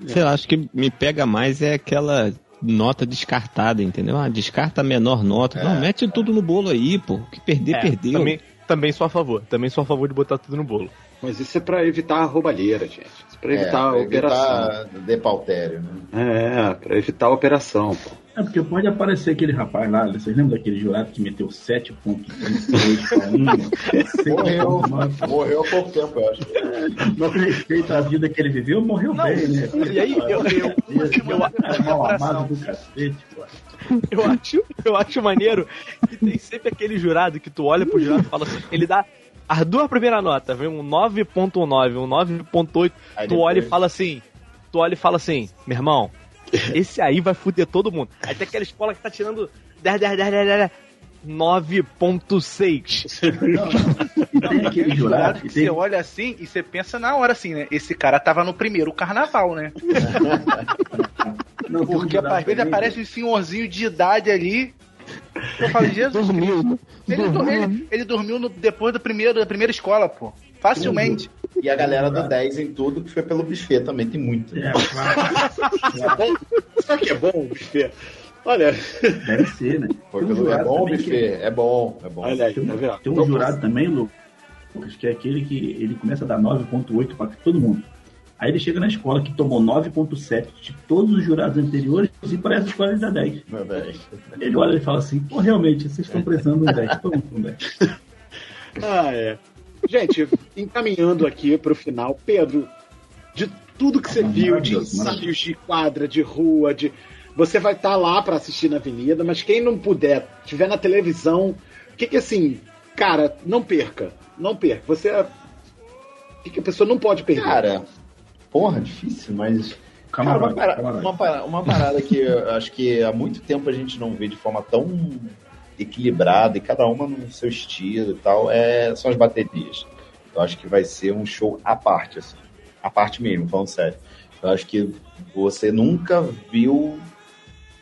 Sei lá, acho que me pega mais é aquela nota descartada, entendeu? Ah, descarta a menor nota. Não, mete tudo no bolo aí, pô. O que perder, É, perdeu. Também, também sou a favor. Também sou a favor de botar tudo no bolo. Mas isso é pra evitar a roubalheira, gente. Isso é pra evitar é, a pra operação. evitar depautério, né? É, pra evitar a operação, pô. É porque pode aparecer aquele rapaz lá, vocês lembram daquele jurado que meteu 7.32 pra 1? Morreu, morreu há pouco tempo, eu acho. Não respeita a vida que ele viveu, morreu Não, bem, né? e aí, eu- eu- eu- é mal amado do cacete, pô. Eu acho, eu acho maneiro que tem sempre aquele jurado que tu olha pro jurado e fala assim, ele dá as duas primeiras notas, vem um 9.9, um 9.8, Aí tu olha e fala assim, tu olha e fala assim, meu irmão, esse aí vai fuder todo mundo. Aí tem aquela escola que tá tirando 10, 10, 10, 10, 10, 9.6. E tem aquele jurado, que e você tem, olha assim e você pensa na hora assim, né? Esse cara tava no primeiro carnaval, né? não, tem Porque às vezes também, aparece um senhorzinho de idade ali. Eu falo, Jesus, Dormiu, né? ele, do- ele- ele dormiu no- depois do primeiro, da primeira escola, pô. Facilmente. E a galera do 10 em tudo, que foi pelo buffet também, tem muito. É, claro, Sabe que é bom o buffet? Olha, deve ser, né? Foi Tem um. É jurado bom o também que- buffet, é bom, é bom. olha aí, Tem tá um, vendo? tem um jurado também, Lucas, que é aquele que ele começa a dar 9.8 para todo mundo. Aí ele chega na escola que tomou 9.7 de todos os jurados anteriores e para essa escola ele dá 10. Meu velho. Ele olha e fala assim, pô, realmente, vocês estão precisando de um 10. Toma um 10. Ah, é. Gente, encaminhando aqui pro final, Pedro, de tudo que você viu, de ensaios de quadra, de rua, de. Você vai estar lá para assistir na avenida, mas quem não puder, estiver na televisão, o que que assim. cara, não perca. Não perca. Você. é- O que que a pessoa não pode perder? Cara, porra, difícil, mas. Cara, uma, para- camarote. uma para- uma parada que eu acho que há muito tempo a gente não vê de forma tão equilibrada e cada uma no seu estilo e tal, é, são as baterias. Eu acho que vai ser um show à parte, assim. À parte mesmo, falando sério. Eu acho que você nunca viu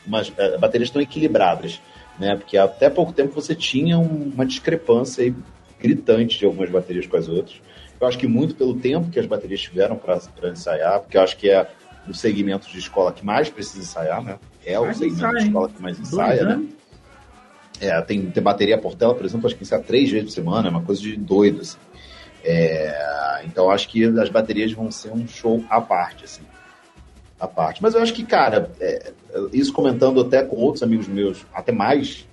umas eh, baterias tão equilibradas, né? Porque até pouco tempo você tinha um- uma discrepância aí gritante de algumas baterias com as outras. Eu acho que muito pelo tempo que as baterias tiveram para ensaiar, porque eu acho que é o segmento de escola que mais precisa ensaiar, né? É o segmento de escola que mais ensaia, né? É, tem, tem bateria Portela, por exemplo, acho que ensaia três vezes por semana, é uma coisa de doido, assim. É, então acho que as baterias vão ser um show à parte, assim. À parte. Mas eu acho que, cara, é, isso comentando até com outros amigos meus, até mais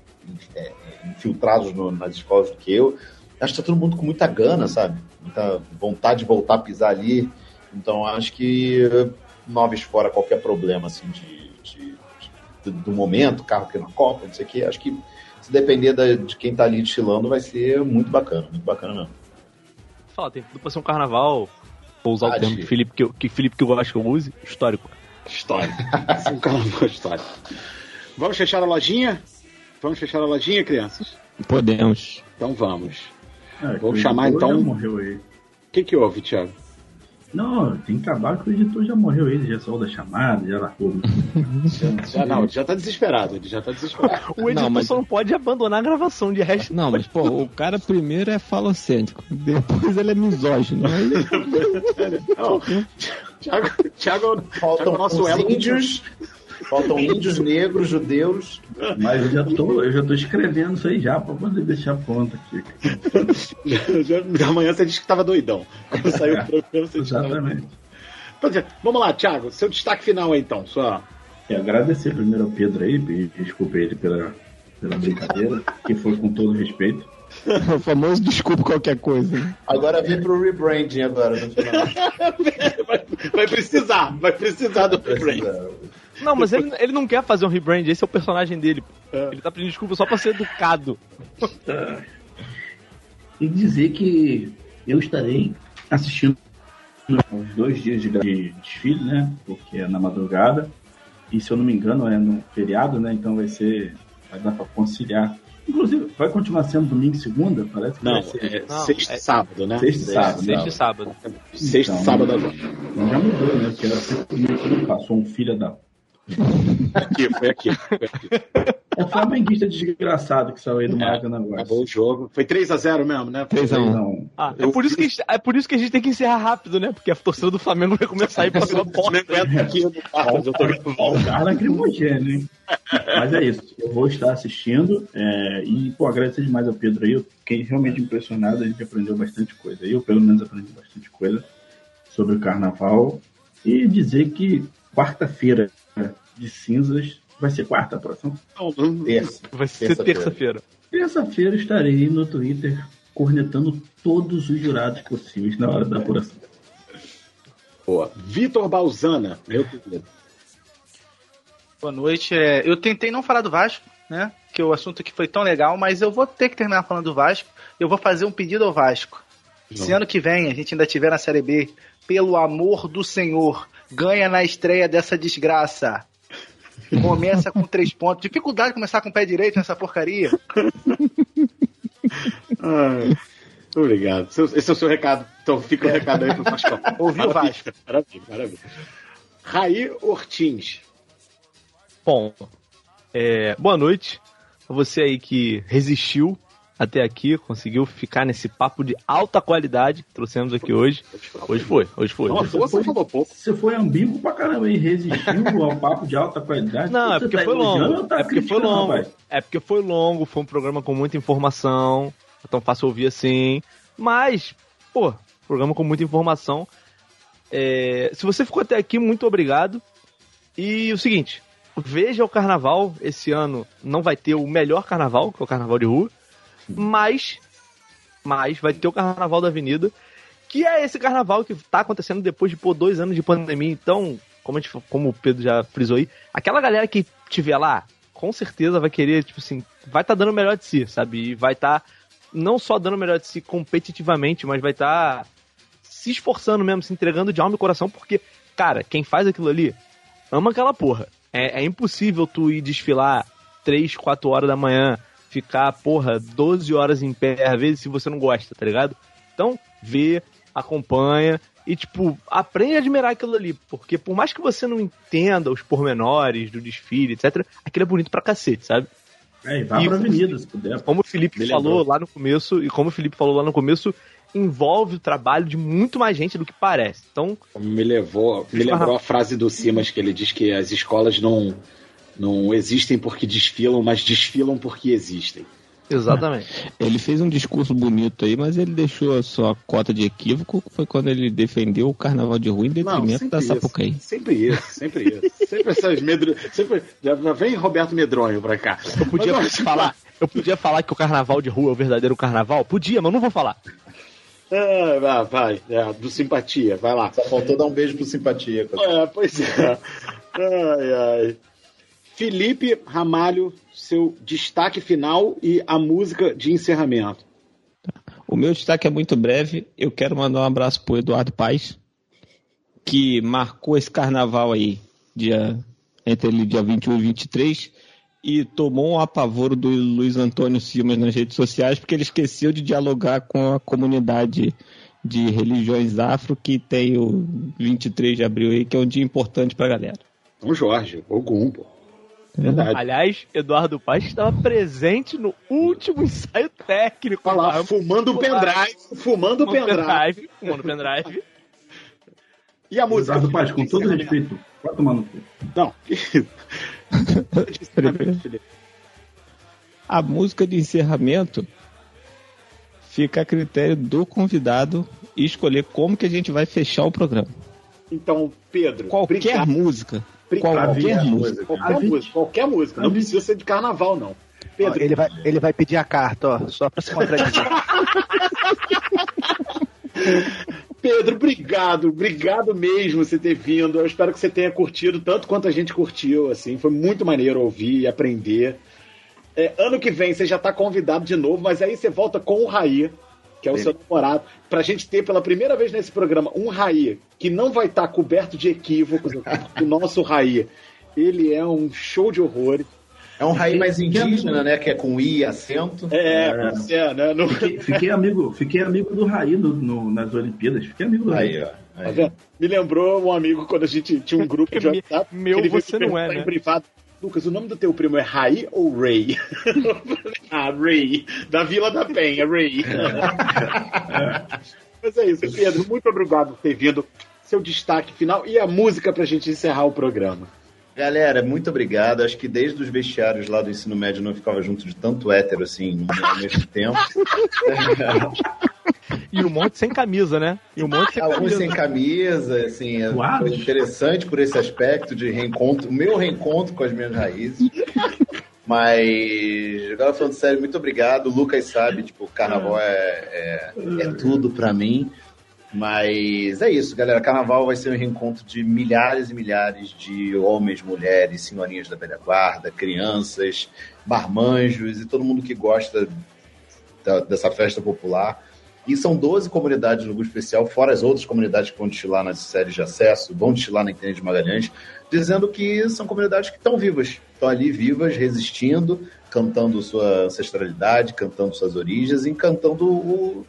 é, infiltrados no- nas escolas do que eu, acho que tá todo mundo com muita gana, sabe? Muita vontade de voltar a pisar ali. Então acho que noves fora qualquer problema, assim, de, de- de- do momento, carro que na Copa, não sei o quê. Acho que se depender da- de quem tá ali desfilando, vai ser muito bacana, muito bacana mesmo. Fala, tem tudo pra ser um carnaval. Vou usar Ah, o termo que Felipe que, eu- que Felipe que eu acho que eu use, histórico. História. Esse é um carnaval histórico. Vamos fechar a lojinha? Vamos fechar a lojinha, crianças? Podemos. Então vamos. É, Vou chamar, então- Já morreu aí. O que, que houve, Thiago? Não, tem que acabar que o editor já morreu ele, já saiu da chamada, já largou. Já não, ele já tá desesperado, ele já tá desesperado. O editor Não, mas- só não pode abandonar a gravação, de resto. Não, mas, pô, o cara primeiro é falocêntrico, depois ele é misógino. Aí, Não, Thiago, Thiago, Faltam Thiago é o nosso os elo. Faltam índios, negros, judeus. Mas eu já tô, eu já tô escrevendo isso aí já, pra poder deixar pronto aqui. Já- Amanhã você disse que tava doidão. Quando saiu o programa, você tava Exatamente. Pois é, Vamos lá, Thiago, seu destaque final aí, então. Sua... E agradecer primeiro ao Pedro aí, e desculpa ele pela, pela brincadeira, que foi com todo respeito. o famoso desculpa qualquer coisa. né? Agora vem pro rebranding agora, no final. vai, precisar, vai precisar do rebrand. Não, mas ele, ele não quer fazer um rebrand, esse é o personagem dele. É. Ele tá pedindo desculpa só pra ser educado. E dizer que eu estarei assistindo os dois dias de, de desfile, né? Porque é na madrugada. E se eu não me engano, é no feriado, né? Então vai ser. Vai dar pra conciliar. Inclusive, vai continuar sendo domingo e segunda? Parece que Não, vai ser. é Não, sexta e é- sábado, né? Sexta e sábado. Sexta e sábado. Sexta e sábado agora. Então já mudou, né? Porque era sempre domingo que não passou um filho da. Aqui, foi aqui. Foi aqui. É o flamenguista desgraçado que saiu aí do Maracanã agora. Acabou o jogo. Foi 3x0 mesmo, né? 3x1. Não, Ah, é, por isso que, a gente- é por isso que a gente tem que encerrar rápido, né? Porque a torcida do Flamengo vai começar a ir pra sua O porta. Flamengo aqui no eu tô Ó, o cara lacrimogêneo, hein? Mas é isso. Eu vou estar assistindo é, e, pô, agradecer demais ao Pedro aí. Eu fiquei realmente impressionado. A gente aprendeu bastante coisa. Eu, pelo menos, aprendi bastante coisa sobre o carnaval. E dizer que quarta-feira de cinzas vai ser quarta a próxima. Terça. Vai ser Terça-feira. terça-feira. Estarei no Twitter cornetando todos os jurados possíveis na hora da apuração. Boa. Vitor Balzana, meu querido. Boa noite. É, eu tentei não falar do Vasco, né? Que o assunto aqui foi tão legal, mas eu vou ter que terminar falando do Vasco. Eu vou fazer um pedido ao Vasco. Se ano que vem a gente ainda tiver na Série B, pelo amor do Senhor, ganha na estreia dessa desgraça. Começa com três pontos. Dificuldade de começar com o pé direito nessa porcaria. Ai, obrigado. Esse é o seu recado. Então fica o recado aí pro Vasco. Ouviu o Vasco. Maravilha, maravilha. Raí Ortins. Bom, é, boa noite a você aí que resistiu até aqui, conseguiu ficar nesse papo de alta qualidade que trouxemos aqui hoje. Hoje foi, hoje foi. Nossa, você falou pouco. Você foi ambíguo pra caramba e resistiu ao papo de alta qualidade. Não, é porque tá foi longo. tá É porque foi longo. rapaz? É porque foi longo, foi um programa com muita informação. É tão fácil ouvir assim. Mas, pô, programa com muita informação. É, se você ficou até aqui, muito obrigado. E o seguinte, veja o carnaval. Esse ano não vai ter o melhor carnaval, que é o carnaval de rua. Mas, mas vai ter o carnaval da avenida. Que é esse carnaval que tá acontecendo depois de pô, dois anos de pandemia. Então, como, gente, como o Pedro já frisou aí, aquela galera que tiver lá, com certeza vai querer, tipo assim, vai estar dando o melhor de si, sabe? E vai estar não só dando o melhor de si competitivamente, mas vai estar se esforçando mesmo, se entregando de alma e coração, porque, cara, quem faz aquilo ali ama aquela porra. É, é impossível tu ir desfilar 3, 4 horas da manhã, ficar, porra, 12 horas em pé, às vezes, se você não gosta, tá ligado? Então, vê, acompanha e, tipo, aprende a admirar aquilo ali. Porque por mais que você não entenda os pormenores do desfile, etc., aquilo é bonito pra cacete, sabe? É, e vá E pra avenida, se puder. Como o Felipe Me falou lá no começo, e como o Felipe falou lá no começo, envolve o trabalho de muito mais gente do que parece. Então, Me levou, me lembrou a frase do Simas que ele diz que as escolas não, não existem porque desfilam, mas desfilam porque existem. exatamente. Ele fez um discurso bonito aí, mas ele deixou a sua cota de equívoco, foi quando ele defendeu o carnaval de rua em detrimento da Sapucaí. Sempre isso, sempre isso. Sempre essas medro... sempre já já vem Roberto Medronho pra cá. Eu podia Mas, falar, eu podia falar que o carnaval de rua é o verdadeiro carnaval? Podia, mas não vou falar. Ah, vai, vai, é, do simpatia, vai lá. Só faltou dar um beijo pro simpatia. É, pois é. Ai, ai. Felipe Ramalho, seu destaque final e a música de encerramento. O meu destaque é muito breve. Eu quero mandar um abraço pro Eduardo Paes, que marcou esse carnaval aí, dia, entre ele dia 21 e 23, e tomou um apavoro do Luiz Antônio Simas nas redes sociais, porque ele esqueceu de dialogar com a comunidade de religiões afro que tem o 23 de abril aí, que é um dia importante pra galera. São Jorge, Ogum, pô. Verdade. Aliás, Eduardo Paz estava presente no último ensaio técnico. Olha lá, fumando o pendrive, fumando o fumando pendrive. Fumando pendrive. E a música? Eduardo Paz, com todo respeito, vai tomar no cu. Não. A música de encerramento fica a critério do convidado escolher como que a gente vai fechar o programa. Então, Pedro, Qualquer obrigado. música. Obrigado. Qualquer música. Qualquer música, qualquer música. Não precisa ser de carnaval, não. Pedro, Ele vai, ele vai pedir a carta, ó, só pra se contradizer. Pedro, obrigado, obrigado mesmo você ter vindo. Eu espero que você tenha curtido tanto quanto a gente curtiu, assim. Foi muito maneiro ouvir e aprender. É, ano que vem você já está convidado de novo, mas aí você volta com o Raí, que é o seu namorado, pra gente ter pela primeira vez nesse programa um Raí que não vai estar coberto de equívocos. o nosso Raí, ele é um show de horrores. É um raio mais indígena, né? Que é com I e acento. É, pois é, né? Não- Fiquei, fiquei amigo, fiquei amigo do Raí no, no- nas Olimpíadas. Fiquei amigo do Raí. Aí, ó. Tá vendo? Me lembrou um amigo quando a gente tinha um grupo de WhatsApp. meu você não é, né? Em privado, Lucas, o nome do teu primo é Rai ou Ray? ah, Ray. Da Vila da Penha, Ray. Mas é isso, Pedro. Muito obrigado por ter vindo. Seu destaque final e a música pra gente encerrar o programa. Galera, muito obrigado. Acho que desde os vestiários lá do ensino médio não ficava junto de tanto hétero assim ao mesmo tempo. E um monte sem camisa, né? E um monte sem Alguns camisa. sem camisa, assim, é foi interessante por esse aspecto de reencontro, o meu reencontro com as minhas raízes. Mas, agora falando sério, muito obrigado. O Lucas sabe, tipo, o carnaval é, é, é tudo pra mim. Mas é isso, galera. Carnaval vai ser um reencontro de milhares e milhares de homens, mulheres, senhorinhas da velha guarda, crianças, marmanjos e todo mundo que gosta da- dessa festa popular. E são 12 comunidades no grupo especial, fora as outras comunidades que vão desfilar nas séries de acesso, vão desfilar na Internet de Magalhães, dizendo que são comunidades que estão vivas, estão ali vivas, resistindo, cantando sua ancestralidade, cantando suas origens e cantando o,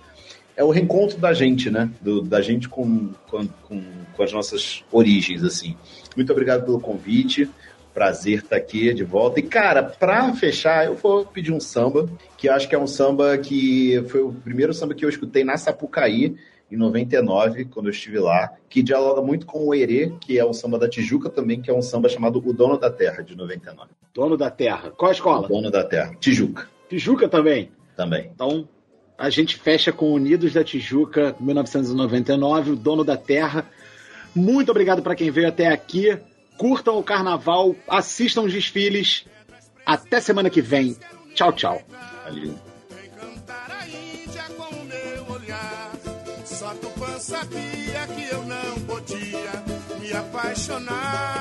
é o reencontro da gente, né? Do- da gente com, com, com, com as nossas origens, assim. Muito obrigado pelo convite. Prazer estar aqui de volta. E, cara, pra fechar, eu vou pedir um samba, que eu acho que é um samba que foi o primeiro samba que eu escutei na Sapucaí, em 99, quando eu estive lá, que dialoga muito com o Herê, que é o samba da Tijuca também, que é um samba chamado O Dono da Terra, de 99. Dono da Terra. Qual a O escola? Dono da Terra. Tijuca, Tijuca também. também. Então, a gente fecha com Unidos da Tijuca, 1999, o dono da terra. Muito obrigado para quem veio até aqui. Curtam o carnaval, assistam os desfiles. Até semana que vem. Tchau, tchau. Valeu. Vem cantar a Índia com o meu olhar. Só Tupã sabia que eu não podia me apaixonar.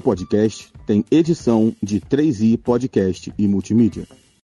Esse podcast tem edição de 3i Podcast e Multimídia.